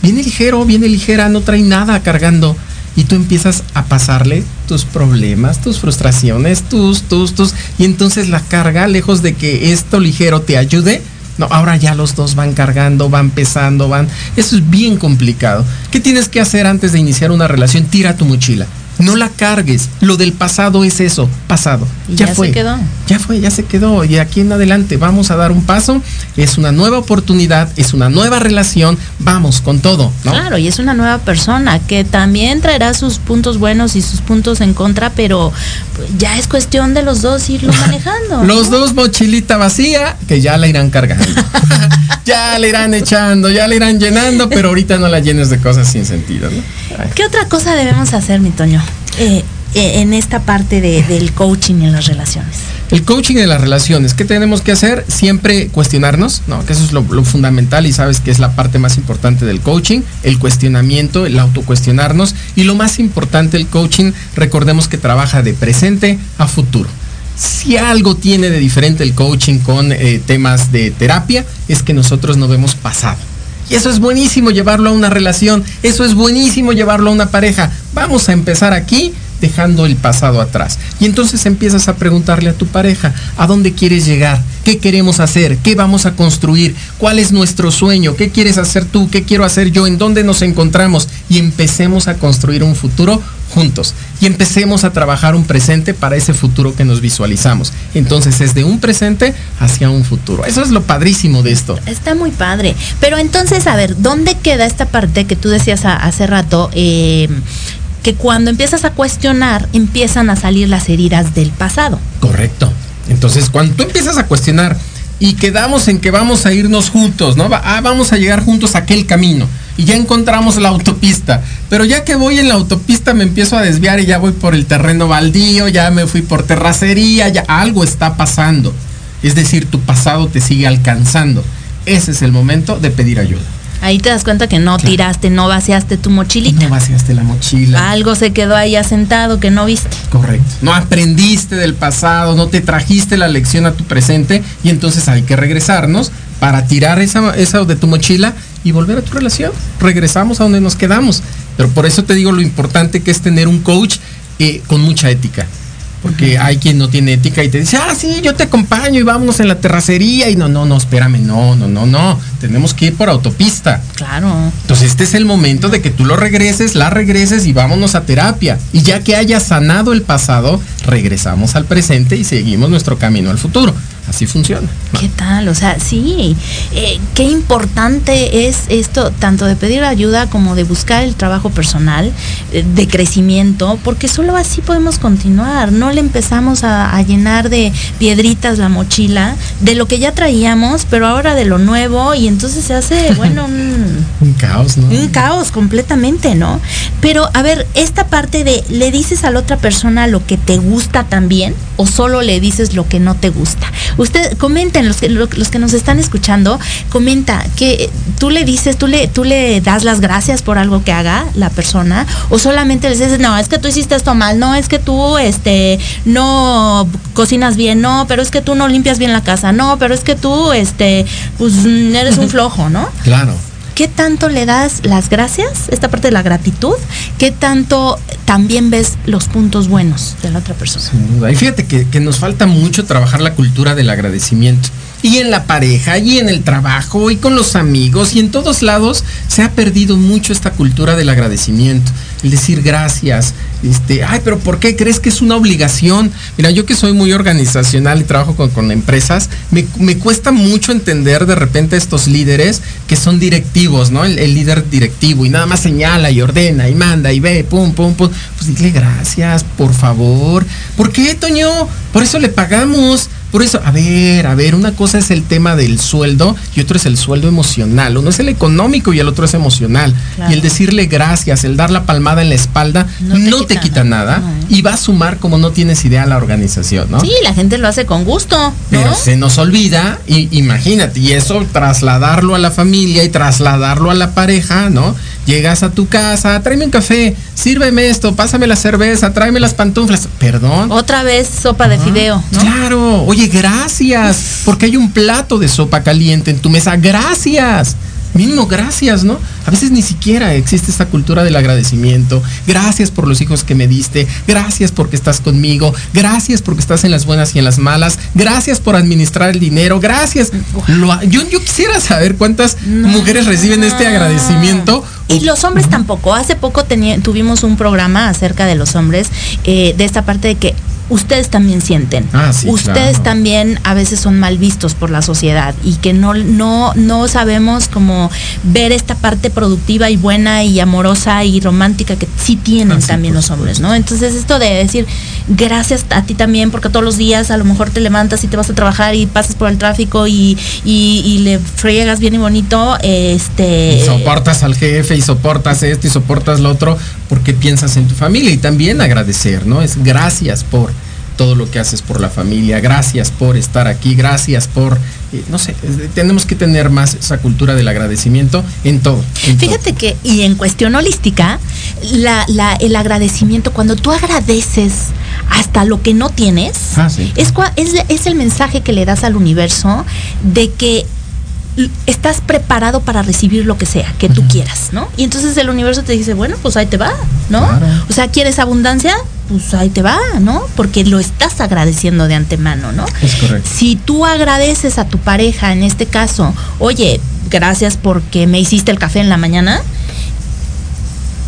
Viene ligero, viene ligera, no trae nada cargando. Y tú empiezas a pasarle tus problemas, tus frustraciones, tus, tus, tus. Y entonces la carga, lejos de que esto ligero te ayude, no, ahora ya los dos van cargando, van pesando, van. Eso es bien complicado. ¿Qué tienes que hacer antes de iniciar una relación? Tira tu mochila. No la cargues. Lo del pasado es eso, pasado. Y ya, ya se fue. quedó. Ya fue, ya se quedó. Y aquí en adelante vamos a dar un paso. Es una nueva oportunidad, es una nueva relación. Vamos con todo, ¿no? Claro, y es una nueva persona que también traerá sus puntos buenos y sus puntos en contra, pero ya es cuestión de los dos irlo [LAUGHS] manejando. Los ¿no? dos mochilita vacía que ya la irán cargando. [LAUGHS] ya le irán echando, ya le irán llenando, pero ahorita no la llenes de cosas sin sentido, ¿no? ¿Qué otra cosa debemos hacer, mi Toño? Eh, eh, en esta parte de- del coaching en las relaciones. El coaching de las relaciones, ¿qué tenemos que hacer? Siempre cuestionarnos, ¿no? Que eso es lo, lo fundamental y sabes que es la parte más importante del coaching, el cuestionamiento, el autocuestionarnos y lo más importante el coaching, recordemos que trabaja de presente a futuro. Si algo tiene de diferente el coaching con eh, temas de terapia, es que nosotros no vemos pasado. Y eso es buenísimo llevarlo a una relación, eso es buenísimo llevarlo a una pareja. Vamos a empezar aquí dejando el pasado atrás. Y entonces empiezas a preguntarle a tu pareja, ¿a dónde quieres llegar? ¿Qué queremos hacer? ¿Qué vamos a construir? ¿Cuál es nuestro sueño? ¿Qué quieres hacer tú? ¿Qué quiero hacer yo? ¿En dónde nos encontramos? Y empecemos a construir un futuro juntos. Y empecemos a trabajar un presente para ese futuro que nos visualizamos. Entonces es de un presente hacia un futuro. Eso es lo padrísimo de esto. Está muy padre. Pero entonces, a ver, ¿dónde queda esta parte que tú decías a- hace rato? eh, que cuando empiezas a cuestionar, empiezan a salir las heridas del pasado. Correcto. Entonces, cuando tú empiezas a cuestionar y quedamos en que vamos a irnos juntos, ¿no? Ah, vamos a llegar juntos a aquel camino y ya encontramos la autopista. Pero ya que voy en la autopista me empiezo a desviar y ya voy por el terreno baldío, ya me fui por terracería, ya algo está pasando. Es decir, tu pasado te sigue alcanzando. Ese es el momento de pedir ayuda. Ahí te das cuenta que no Claro. tiraste, no vaciaste tu mochilita. No vaciaste la mochila. Algo se quedó ahí asentado que no viste. Correcto. No aprendiste del pasado, no te trajiste la lección a tu presente y entonces hay que regresarnos para tirar esa, esa de tu mochila y volver a tu relación. Regresamos a donde nos quedamos. Pero por eso te digo lo importante que es tener un coach eh, con mucha ética. Porque hay quien no tiene ética y te dice, ah, sí, yo te acompaño y vámonos en la terracería. Y no, no, no, espérame, no, no, no, no. Tenemos que ir por autopista. Claro. Entonces este es el momento de que tú lo regreses, la regreses y vámonos a terapia. Y ya que hayas sanado el pasado, regresamos al presente y seguimos nuestro camino al futuro. Así funciona. ¿no? ¿Qué tal? O sea, sí, eh, qué importante es esto, tanto de pedir ayuda como de buscar el trabajo personal, eh, de crecimiento, porque solo así podemos continuar. No le empezamos a, a llenar de piedritas la mochila, de lo que ya traíamos, pero ahora de lo nuevo, y entonces se hace, bueno, un, [LAUGHS] Un caos, ¿no? un caos completamente, ¿no? Pero a ver, esta parte de, ¿le dices a la otra persona lo que te gusta también o solo le dices lo que no te gusta? Usted, comenten, los que, lo- los que nos están escuchando, comenta que tú le dices, tú le, tú le das las gracias por algo que haga la persona o solamente le dices, no, es que tú hiciste esto mal, no, es que tú, este, no cocinas bien, no, pero es que tú no limpias bien la casa, no, pero es que tú, este, pues eres un flojo, ¿no? Claro. ¿Qué tanto le das las gracias, esta parte de la gratitud? ¿Qué tanto también ves los puntos buenos de la otra persona? Sin duda. Y fíjate que, que nos falta mucho trabajar la cultura del agradecimiento. Y en la pareja, y en el trabajo, y con los amigos, y en todos lados se ha perdido mucho esta cultura del agradecimiento. El decir gracias. Este, ay, pero ¿por qué crees que es una obligación? Mira, yo que soy muy organizacional y trabajo con, con empresas, me, me cuesta mucho entender de repente estos líderes que son directivos, ¿no? El, el líder directivo y nada más señala y ordena y manda y ve, pum, pum, pum. Pues dile gracias, por favor. ¿Por qué, Toño? Por eso le pagamos. Por eso, a ver, a ver, una cosa es el tema del sueldo y otro es el sueldo emocional. Uno es el económico y el otro es emocional. Claro. Y el decirle gracias, el dar la palmada en la espalda, No no te te, quita nada nada. y va a sumar como no tienes idea a la organización, ¿no? Sí, la gente lo hace con gusto, ¿no? Pero se nos olvida, y imagínate, y eso trasladarlo a la familia y trasladarlo a la pareja, ¿no? Llegas a tu casa, tráeme un café, sírveme esto, pásame la cerveza, tráeme las pantuflas. Perdón. Otra vez sopa de fideo, ¿no? Claro, oye, gracias, porque hay un plato de sopa caliente en tu mesa, gracias. Mínimo gracias, ¿no? A veces ni siquiera existe esta cultura del agradecimiento. Gracias por los hijos que me diste, gracias porque estás conmigo, gracias porque estás en las buenas y en las malas, gracias por administrar el dinero, gracias. Lo yo, yo quisiera saber cuántas mujeres reciben este agradecimiento. Y los hombres tampoco. Hace poco tuvimos un programa acerca de los hombres, eh, de esta parte de que ustedes también sienten. Ah, sí, ustedes claro. también a veces son mal vistos por la sociedad y que no, no, no sabemos cómo ver esta parte productiva y buena y amorosa y romántica que sí tienen Ah, sí, también los hombres, ¿no? Entonces esto de decir gracias a ti también porque todos los días a lo mejor te levantas y te vas a trabajar y pasas por el tráfico y, y, y le friegas bien y bonito, este... Y soportas al jefe y soportas esto y soportas lo otro porque piensas en tu familia y también agradecer, ¿no? Es gracias por todo lo que haces por la familia, gracias por estar aquí, gracias por, eh, no sé, tenemos que tener más esa cultura del agradecimiento en todo. en todo. Fíjate que, y en cuestión holística, la, la- el agradecimiento, cuando tú agradeces hasta lo que no tienes, Ah, sí. es, es, es el mensaje que le das al universo de que estás preparado para recibir lo que sea que tú quieras, ¿no? Y entonces el universo te dice, bueno, pues ahí te va, ¿no? Claro. O sea, ¿quieres abundancia? Pues ahí te va, ¿no? Porque lo estás agradeciendo de antemano, ¿no? Es correcto. Si tú agradeces a tu pareja, en este caso, oye, gracias porque me hiciste el café en la mañana,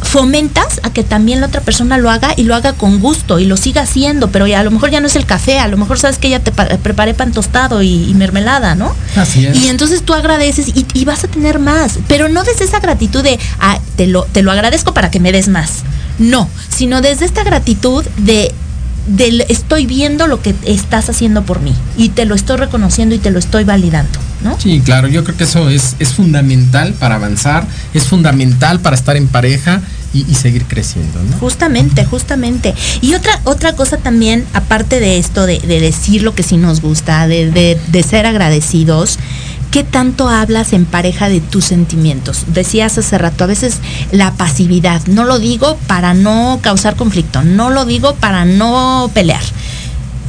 fomentas a que también la otra persona lo haga y lo haga con gusto y lo siga haciendo, pero ya a lo mejor ya no es el café, a lo mejor sabes que ya te pa- preparé pan tostado y, y mermelada, ¿no? Así es. Y entonces tú agradeces y, y vas a tener más, pero no desde esa gratitud de, ah, te lo, te lo agradezco para que me des más. No, sino desde esta gratitud de, del estoy viendo lo que estás haciendo por mí y te lo estoy reconociendo y te lo estoy validando, ¿no? Sí, claro, yo creo que eso es, es fundamental para avanzar, es fundamental para estar en pareja y, y seguir creciendo, ¿no? Justamente, justamente. Y otra, otra cosa también, aparte de esto, de, de decir lo que sí nos gusta, de, de- de ser agradecidos, ¿qué tanto hablas en pareja de tus sentimientos? Decías hace rato, a veces la pasividad, no lo digo para no causar conflicto, no lo digo para no pelear.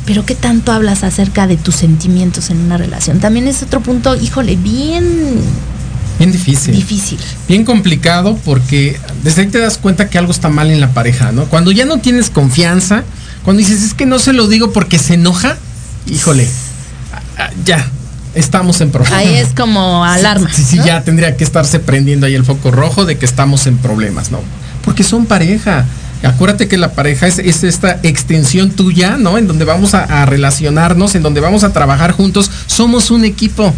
Pero ¿qué tanto hablas acerca de tus sentimientos en una relación? También es otro punto, híjole, bien Bien difícil. difícil. bien complicado porque desde ahí te das cuenta que algo está mal en la pareja, ¿no? Cuando ya no tienes confianza, cuando dices es que no se lo digo porque se enoja, híjole, ah, ah, ya, estamos en problemas. Ahí es como alarma. Sí, sí, ¿no? ya tendría que estarse prendiendo ahí el foco rojo de que estamos en problemas, ¿no? Porque son pareja. Acuérdate que la pareja es, es esta extensión tuya, ¿no? En donde vamos a, a relacionarnos, en donde vamos a trabajar juntos. Somos un equipo.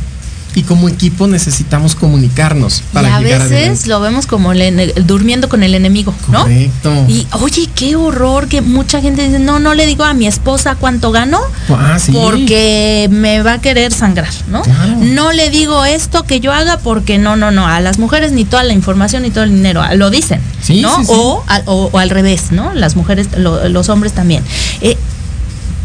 Y como equipo necesitamos comunicarnos para y a llegar veces adelante. lo vemos como el durmiendo con el enemigo, ¿no? Correcto. Y oye, qué horror que mucha gente dice, no, no le digo a mi esposa cuánto gano Ah, sí. porque me va a querer sangrar, ¿no? Claro. No le digo esto que yo haga porque no, no, no, a las mujeres ni toda la información ni todo el dinero, lo dicen, Sí, ¿no? sí. O, al- o- o al revés, ¿no? Las mujeres, lo- los hombres también. Eh,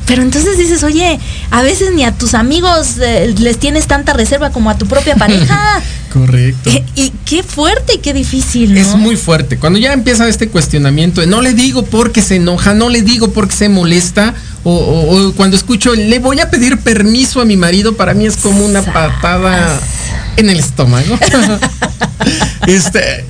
pero entonces dices, oye, a veces ni a tus amigos eh, les tienes tanta reserva como a tu propia pareja. [LAUGHS] Correcto. Eh, y qué fuerte y qué difícil, ¿no? Es muy fuerte. Cuando ya empieza este cuestionamiento, de, no le digo porque se enoja, no le digo porque se molesta, o, o- o cuando escucho, le voy a pedir permiso a mi marido, para mí es como una patada en el estómago. [LAUGHS] este.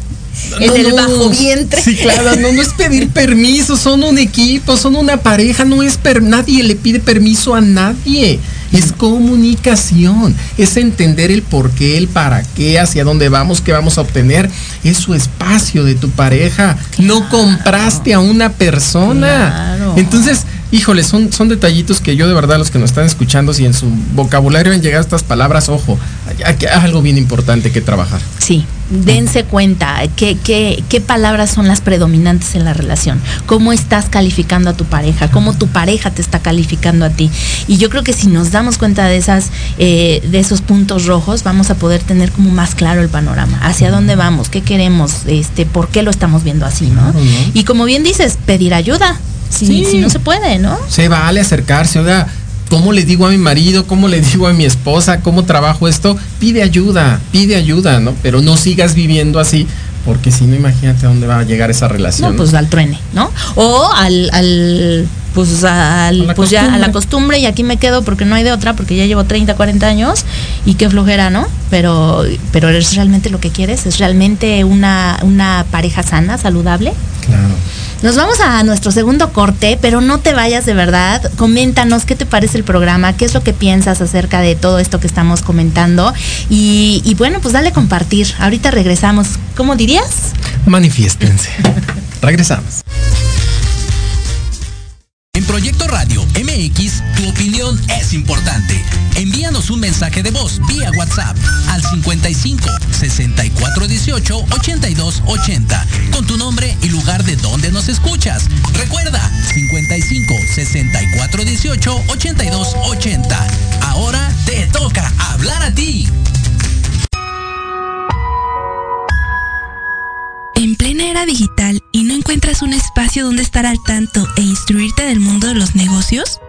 En el bajo vientre. Sí, claro, no, no es pedir permiso, son un equipo, son una pareja, no es per, nadie le pide permiso a nadie. Es comunicación, es entender el por qué, el para qué, hacia dónde vamos, qué vamos a obtener. Es su espacio de tu pareja. No compraste a una persona. Claro. Entonces, híjole, son, son detallitos que yo de verdad, los que nos están escuchando, si en su vocabulario han llegado estas palabras, ojo, hay, hay algo bien importante que trabajar. Sí, dense cuenta qué, qué, qué palabras son las predominantes en la relación, cómo estás calificando a tu pareja, cómo tu pareja te está calificando a ti. Y yo creo que si nos damos cuenta de esas, eh, de esos puntos rojos, vamos a poder tener como más claro el panorama, hacia dónde vamos, qué queremos, este, por qué lo estamos viendo así, ¿no? Y como bien dices, pedir ayuda, si, Sí. si no se puede, ¿no? Se vale acercarse, oiga, ¿cómo le digo a mi marido? ¿Cómo le digo a mi esposa? ¿Cómo trabajo esto? Pide ayuda, pide ayuda, ¿no? Pero no sigas viviendo así, porque si no, imagínate a dónde va a llegar esa relación. No, pues al truene, ¿no? O al, al pues, al, pues ya a la costumbre. costumbre y aquí me quedo porque no hay de otra, porque ya llevo 30, 40 años y qué flojera, ¿no? Pero, pero es realmente lo que quieres, es realmente una, una pareja sana, saludable. Claro. Nos vamos a nuestro segundo corte, pero no te vayas de verdad. Coméntanos qué te parece el programa, qué es lo que piensas acerca de todo esto que estamos comentando. Y, y bueno, pues dale compartir. Ahorita regresamos. ¿Cómo dirías? Manifiéstense. [LAUGHS] Regresamos. En Proyecto Radio MX, tu opinión es importante. Envíanos un mensaje de voz vía WhatsApp al 55 64 18 82 80 con tu nombre y lugar de donde nos escuchas. Recuerda 55 64 18 82 80. Ahora te toca hablar a ti. En plena era digital y no encuentras un espacio donde estar al tanto e instruirte del mundo de los negocios?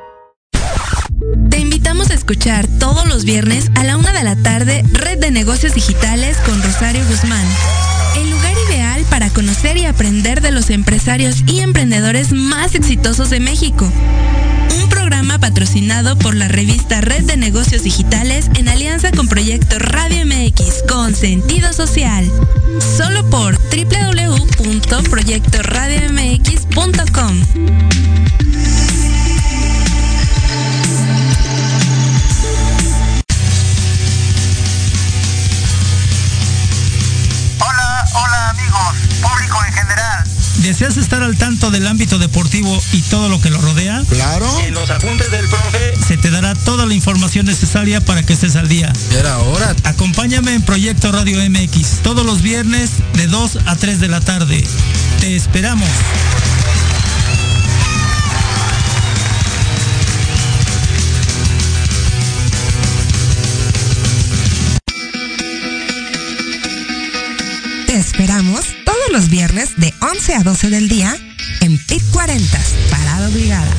Te invitamos a escuchar todos los viernes a la una de la tarde Red de Negocios Digitales con Rosario Guzmán. El lugar ideal para conocer y aprender de los empresarios y emprendedores más exitosos de México. Un programa patrocinado por la revista Red de Negocios Digitales en alianza con Proyecto Radio MX con sentido social. Solo por www.proyectoradiomx.com. amigos, público en general. ¿Deseas estar al tanto del ámbito deportivo y todo lo que lo rodea? Claro. En los apuntes del profe. Se te dará toda la información necesaria para que estés al día. Era hora. Acompáñame en Proyecto Radio MX todos los viernes de 2 a 3 de la tarde. Te esperamos. Te esperamos todos los viernes de 11 a 12 del día en PIT 40, Parada Obligada,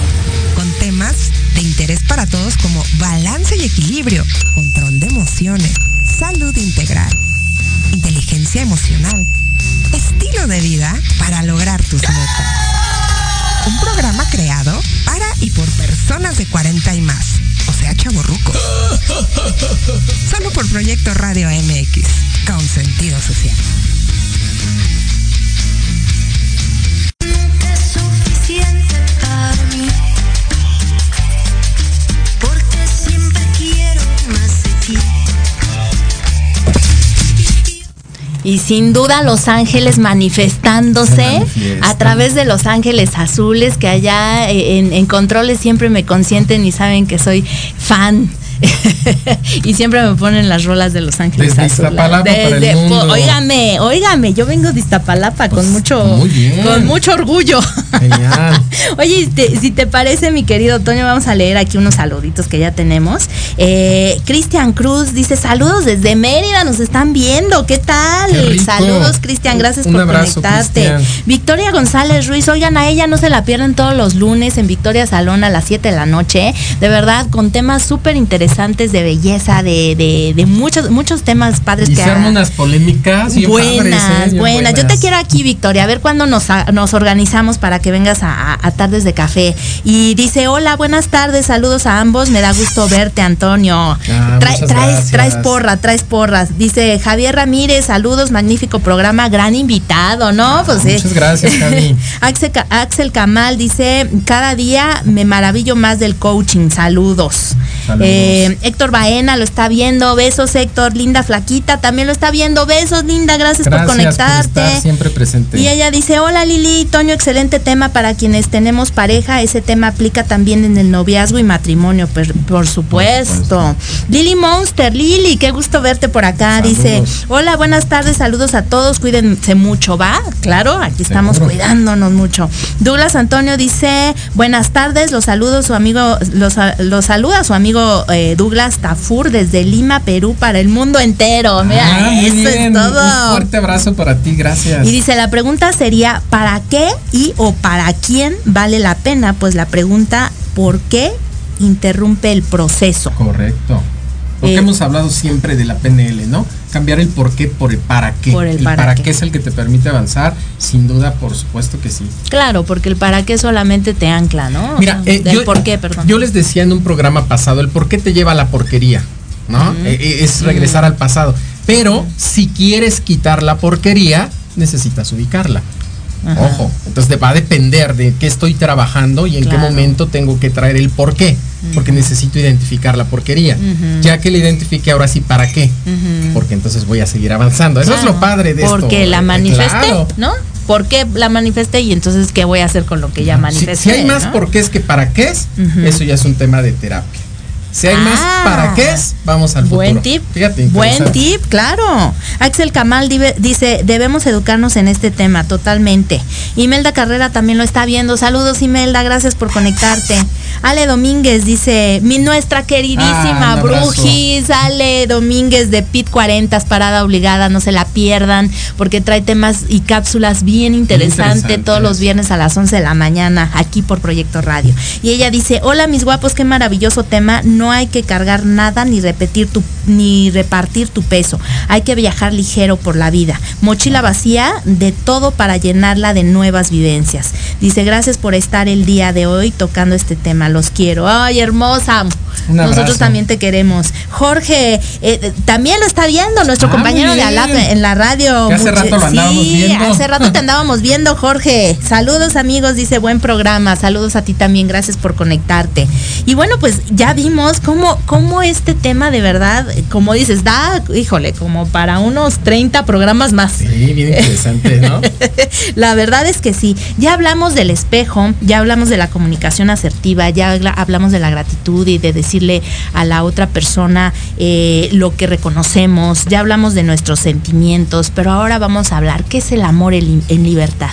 con temas de interés para todos como balance y equilibrio, control de emociones, salud integral, inteligencia emocional, estilo de vida para lograr tus metas. Un programa creado para y por personas de 40 y más, o sea, chavorrucos. Solo por Proyecto Radio MX, con sentido social. Y sin duda Los Ángeles manifestándose a través de Los Ángeles Azules, que allá eh, en, en controles siempre me consienten y saben que soy fan [LAUGHS] y siempre me ponen las rolas de Los Ángeles Desde Azules. Iztapalapa para el mundo. Óigame, óigame, yo vengo de Iztapalapa con mucho muy bien. con mucho orgullo. Genial. [LAUGHS] Oye, si te, si te parece, mi querido Toño, vamos a leer aquí unos saluditos que ya tenemos. Eh, Cristian Cruz dice, saludos desde Mérida, nos están viendo, ¿qué tal? Qué. Saludos, Cristian, gracias Un por abrazo, conectarte. Cristian. Victoria González Ruiz, oigan, a ella no se la pierden todos los lunes en Victoria Salón a las 7 de la noche. De verdad, con temas súper interesantes de belleza, de, de, de muchos, muchos temas padres Y que se ha- arman unas polémicas bien buenas, padres, ¿eh? Buenas. Yo te quiero aquí, Victoria. A ver cuándo nos, nos organizamos para que vengas a, a- a Tardes de Café. Y dice, hola, buenas tardes, saludos a ambos. Me da gusto verte, Antonio. Ah, muchas traes, traes porra, traes porras. Dice Javier Ramírez, saludos, magnífico programa, gran invitado, ¿no? Pues eh. Ah, Muchas gracias, Javi. [LAUGHS] Axel, Axel Kamal dice, cada día me maravillo más del coaching, saludos. Eh, Héctor Baena lo está viendo, besos Héctor, linda flaquita, también lo está viendo, besos linda, gracias, Gracias por conectarte. estar siempre presente. Y ella dice, hola Lili, Toño, excelente tema para quienes tenemos pareja. Ese tema aplica también en el noviazgo y matrimonio, por supuesto. Lili Monster, Lili, qué gusto verte por acá. Saludos. Dice, hola, buenas tardes, saludos a todos, cuídense mucho, ¿va? Claro, aquí estamos Seguro. cuidándonos mucho. Douglas Antonio dice, buenas tardes, los saludos su amigo, los, los saluda su amigo eh, Douglas Tafur desde Lima, Perú, para el mundo entero. Mira, Ah, eso bien. es Un todo. fuerte abrazo para ti, gracias. Y dice, la pregunta sería, ¿para qué y o para quién vale la pena? Pues la pregunta, ¿por qué interrumpe el proceso? Correcto. Porque Eh, hemos hablado siempre de la PNL, ¿no? Cambiar el por qué por el para qué. Por el para qué. es el que te permite avanzar, sin duda, por supuesto que sí. Claro, porque el para qué solamente te ancla, ¿no? Mira, eh, Del yo, por qué, perdón. yo les decía en un programa pasado, el por qué te lleva a la porquería, ¿no? Eh, eh, es regresar al pasado. Pero si quieres quitar la porquería, necesitas ubicarla. Ajá. Ojo, entonces te va a depender de qué estoy trabajando y en qué momento tengo que traer el por qué, porque necesito identificar la porquería. Ya que la identifique, ahora sí, ¿para qué? Porque entonces voy a seguir avanzando. Eso es lo padre de esto. Porque la eh, manifesté, claro. ¿no? ¿Por qué la manifesté y entonces qué voy a hacer con lo que ya manifesté? si hay más ¿no? por qué es que para qué es, eso ya es un tema de terapia. Si hay más para qué vamos al futuro. Buen tip. Fíjate, Buen tip, claro. Axel Kamal dive- dice, debemos educarnos en este tema, totalmente. Imelda Carrera también lo está viendo. Saludos, Imelda, gracias por conectarte. Ale Domínguez dice, mi nuestra queridísima Ah. Brujis, Ale Domínguez de Pit 40, parada obligada, no se la pierdan, porque trae temas y cápsulas bien interesantes interesantes. todos los viernes a las 11 de la mañana, aquí por Proyecto Radio. Y ella dice, hola mis guapos, qué maravilloso tema, no hay que cargar nada ni repetir tu, ni repartir tu peso, hay que viajar ligero por la vida, mochila vacía de todo para llenarla de nuevas vivencias. Dice, gracias por estar el día de hoy tocando este tema, los quiero. Ay, hermosa. Nosotros también te queremos. Jorge, eh, también lo está viendo nuestro Ah, compañero de Alap en la radio. Hace rato lo andábamos sí, viendo. hace rato te [LAUGHS] andábamos viendo, Jorge. Saludos amigos, dice buen programa. Saludos a ti también, gracias por conectarte. Y bueno, pues ya vimos cómo, cómo este tema de verdad, como dices, da, híjole, como para unos 30 programas más. Sí, bien interesante, ¿no? [LAUGHS] La verdad es que sí, ya hablamos del espejo, ya hablamos de la comunicación asertiva, ya habla- hablamos de la gratitud y de decirle a la otra persona eh, lo que reconocemos, ya hablamos de nuestros sentimientos, pero ahora vamos a hablar qué es el amor en, en libertad.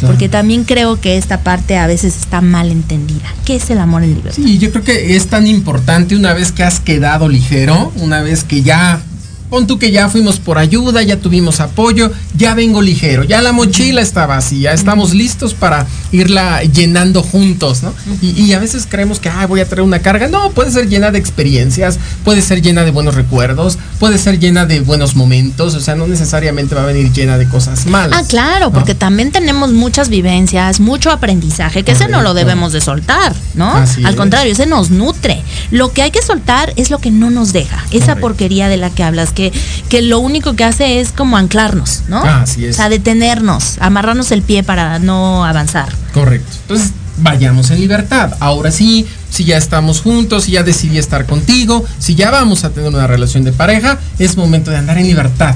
Porque también creo que esta parte a veces está mal entendida. ¿Qué es el amor en libertad? Sí, yo creo que es tan importante una vez que has quedado ligero, una vez que ya, pon tú que ya fuimos por ayuda, ya tuvimos apoyo, ya vengo ligero, ya la mochila está vacía, estamos listos para irla llenando juntos, ¿no? Y, y a veces creemos que, ah, voy a traer una carga. No, puede ser llena de experiencias, puede ser llena de buenos recuerdos, puede ser llena de buenos momentos, o sea, no necesariamente va a venir llena de cosas malas. Ah, claro, ¿no? porque también tenemos muchas vivencias, mucho aprendizaje, que ese no lo debemos de soltar, ¿no? Así Al es. contrario, ese nos nutre. Lo que hay que soltar es lo que no nos deja, esa Correcto. porquería de la que hablas, que, que lo único que hace es como anclarnos, ¿no? Ah, así es. O sea, detenernos, amarrarnos el pie para no avanzar. Correcto. Entonces, vayamos en libertad. Ahora sí, si ya estamos juntos, si ya decidí estar contigo, si ya vamos a tener una relación de pareja, es momento de andar en libertad.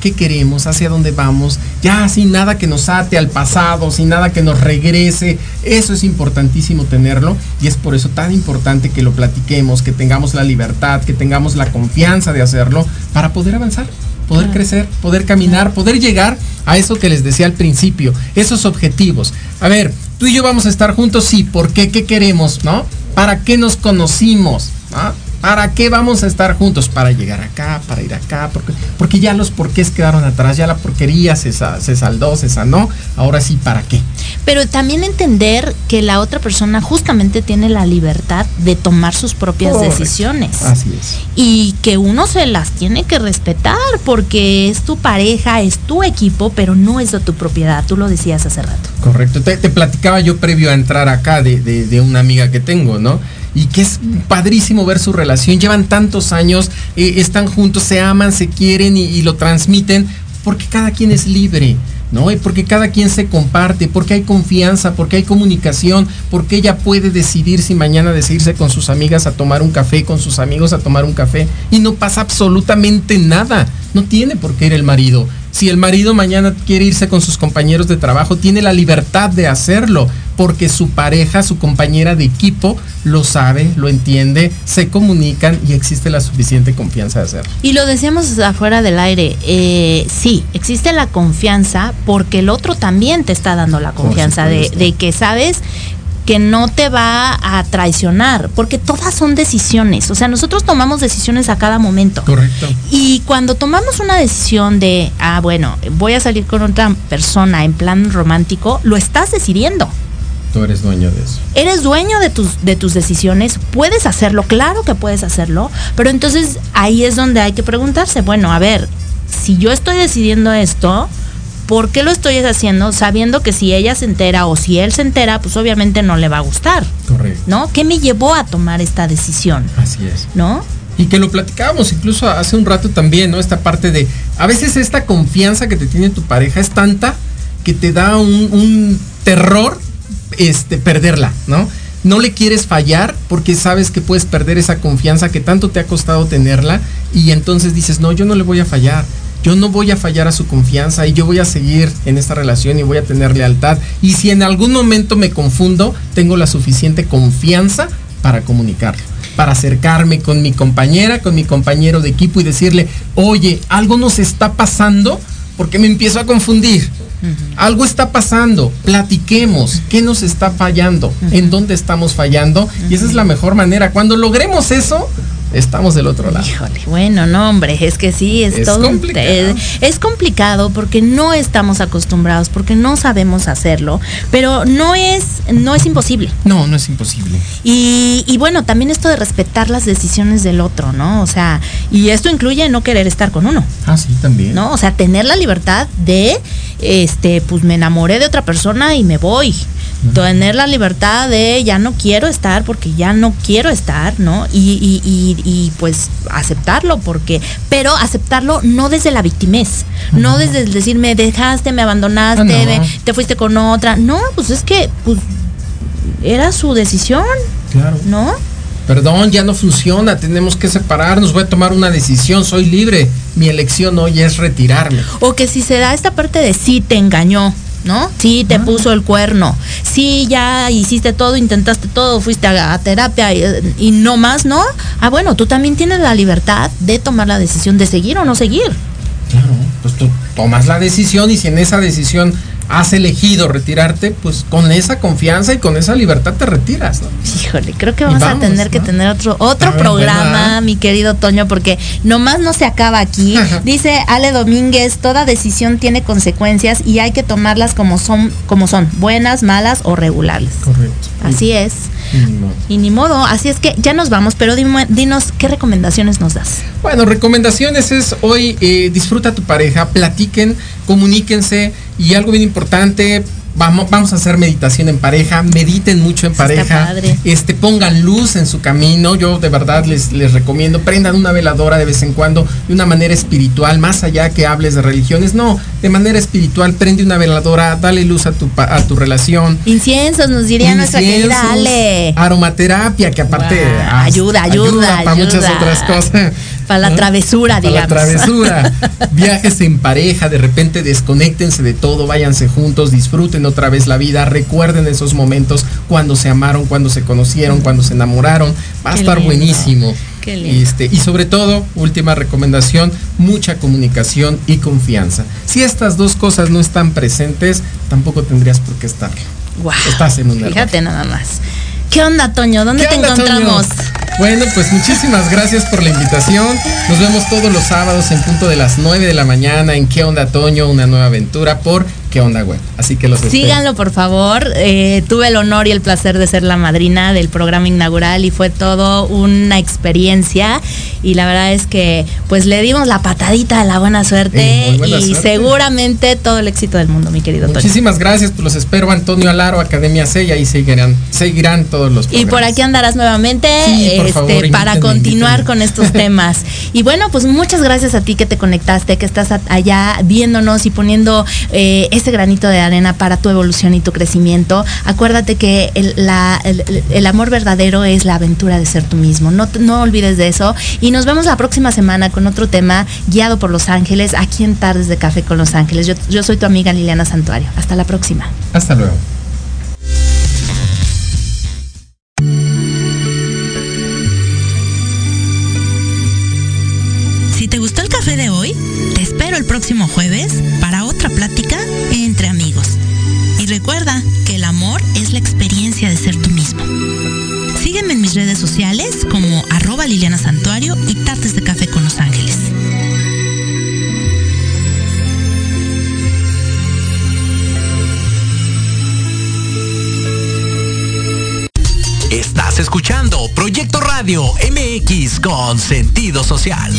Qué queremos, hacia dónde vamos, ya sin nada que nos ate al pasado, sin nada que nos regrese. Eso es importantísimo tenerlo y es por eso tan importante que lo platiquemos, que tengamos la libertad, que tengamos la confianza de hacerlo para poder avanzar poder crecer, poder caminar, poder llegar a eso que les decía al principio, esos objetivos. A ver, tú y yo vamos a estar juntos, sí, ¿por qué? ¿Qué queremos? ¿No? ¿Para qué nos conocimos? ¿Ah? ¿Para qué vamos a estar juntos? Para llegar acá, para ir acá, porque, porque ya los porqués quedaron atrás, ya la porquería se, se saldó, se sanó, ahora sí, ¿para qué? Pero también entender que la otra persona justamente tiene la libertad de tomar sus propias decisiones. Así es. Y que uno se las tiene que respetar, porque es tu pareja, es tu equipo, pero no es de tu propiedad, tú lo decías hace rato. Correcto, te, platicaba yo previo a entrar acá de, de una amiga que tengo, ¿no? Y que es padrísimo ver su relación. Llevan tantos años, eh, están juntos, se aman, se quieren y, lo transmiten porque cada quien es libre. ¿no? Y porque cada quien se comparte, porque hay confianza, porque hay comunicación, porque ella puede decidir si mañana decidirse con sus amigas a tomar un café, con sus amigos a tomar un café, y no pasa absolutamente nada. No tiene por qué ir el marido. Si el marido mañana quiere irse con sus compañeros de trabajo, tiene la libertad de hacerlo, porque su pareja, su compañera de equipo, lo sabe, lo entiende, se comunican y existe la suficiente confianza de hacerlo. Y lo decíamos afuera del aire, eh, sí, existe la confianza porque el otro también te está dando la confianza de, de que sabes que no te va a traicionar, porque todas son decisiones. O sea, nosotros tomamos decisiones a cada momento. Correcto. Y cuando tomamos una decisión de, ah, bueno, voy a salir con otra persona en plan romántico, lo estás decidiendo. Tú eres dueño de eso. Eres dueño de tus, de tus decisiones, puedes hacerlo, claro que puedes hacerlo, pero entonces ahí es donde hay que preguntarse, bueno, a ver, si yo estoy decidiendo esto, ¿por qué lo estoy haciendo sabiendo que si ella se entera o si él se entera, pues obviamente no le va a gustar? Correcto. ¿No? ¿Qué me llevó a tomar esta decisión? Así es. ¿No? Y que lo platicábamos incluso hace un rato también, ¿no? Esta parte de, a veces esta confianza que te tiene tu pareja es tanta que te da un, terror este, perderla, ¿no? No le quieres fallar porque sabes que puedes perder esa confianza que tanto te ha costado tenerla y entonces dices, no, yo no le voy a fallar yo no voy a fallar a su confianza y yo voy a seguir en esta relación y voy a tener lealtad. Y si en algún momento me confundo, tengo la suficiente confianza para comunicarlo, para acercarme con mi compañera, con mi compañero de equipo y decirle, oye, algo nos está pasando porque me empiezo a confundir. Algo está pasando, platiquemos, ¿qué nos está fallando? ¿En dónde estamos fallando? Y esa es la mejor manera. Cuando logremos eso, estamos del otro lado. Híjole, bueno, no, hombre, es que sí, es, todo complicado. Es, complicado porque no estamos acostumbrados, porque no sabemos hacerlo, pero no es, no es imposible. No, no es imposible. Y, y bueno, también esto de respetar las decisiones del otro, ¿no? O sea, y esto incluye no querer estar con uno. Ah, sí, también. ¿No? O sea, tener la libertad de, este, pues me enamoré de otra persona y me voy tener la libertad de ya no quiero estar porque ya no quiero estar, ¿no? Y, y, y, pues aceptarlo porque, pero aceptarlo no desde la victimez, no desde el decir me dejaste, me abandonaste, ah, te fuiste con otra, no, pues es que pues era su decisión, claro. ¿no? Perdón, ya no funciona, tenemos que separarnos, voy a tomar una decisión, soy libre, mi elección hoy es retirarme. O que si se da esta parte de sí te engañó, ¿no? Sí, te puso el cuerno. Sí, ya hiciste todo, intentaste todo, fuiste a, terapia y, no más, ¿no? Ah, bueno, tú también tienes la libertad de tomar la decisión de seguir o no seguir. Claro, pues tú tomas la decisión y si en esa decisión has elegido retirarte, pues con esa confianza y con esa libertad te retiras, ¿no? Híjole, creo que vamos, a tener que tener otro otro programa, mi querido Toño, porque nomás no se acaba aquí. Dice Ale Domínguez, toda decisión tiene consecuencias y hay que tomarlas como son, como son, buenas, malas o regulares. Correcto. Así es. Y ni, modo. Así es que ya nos vamos, pero dinos qué recomendaciones nos das. Bueno, recomendaciones es hoy eh, disfruta tu pareja, platiquen, comuníquense y algo bien importante, Vamos, vamos, a hacer meditación en pareja, mediten mucho en pareja, este, pongan luz en su camino, yo de verdad les, les recomiendo, prendan una veladora de vez en cuando de una manera espiritual, más allá que hables de religiones, no, de manera espiritual, prende una veladora, dale luz a tu, a tu relación. Inciensos, nos diría nuestra querida Ale. Aromaterapia, que aparte ayuda, ayuda, ayuda, para muchas otras cosas. Para la travesura, digamos. Para la travesura. [LAUGHS] Viajes en pareja, de repente desconéctense de todo, váyanse juntos, disfruten otra vez la vida, recuerden esos momentos cuando se amaron, cuando se conocieron, cuando se enamoraron. Va a estar buenísimo. Este, y sobre todo, última recomendación, mucha comunicación y confianza. Si estas dos cosas no están presentes, tampoco tendrías por qué estar. Wow. Estás en un Fíjate nada más. ¿Qué onda, Toño? ¿Dónde te encontramos? Bueno, pues muchísimas gracias por la invitación. Nos vemos todos los sábados en punto de las 9 de la mañana en ¿Qué onda, Toño? Una nueva aventura por ¿Qué onda, web? Así que los Síganlo, por favor. Eh, tuve el honor y el placer de ser la madrina del programa inaugural y fue todo una experiencia. Y la verdad es que, pues, le dimos la patadita de la buena suerte y seguramente todo el éxito del mundo, mi querido Toño. Muchísimas gracias, pues los espero, Antonio Alaro, Academia C, y ahí seguirán, seguirán todos los programas. Y por aquí andarás nuevamente este, para continuar con estos [LAUGHS] temas. Y bueno, pues muchas gracias a ti que te conectaste, que estás allá viéndonos y poniendo eh, ese granito de arena para tu evolución y tu crecimiento. Acuérdate que el, amor verdadero es la aventura de ser tú mismo. No, no olvides de eso. Y nos vemos la próxima semana con otro tema guiado por Los Ángeles, aquí en Tardes de Café con Los Ángeles. Yo, yo soy tu amiga Liliana Santuario. Hasta la próxima. Hasta luego. El próximo jueves para otra plática entre amigos. Y recuerda que el amor es la experiencia de ser tú mismo. Sígueme en mis redes sociales como arroba Liliana Santuario y Tartes de Café con Los Ángeles. Estás escuchando Proyecto Radio MX con sentido social.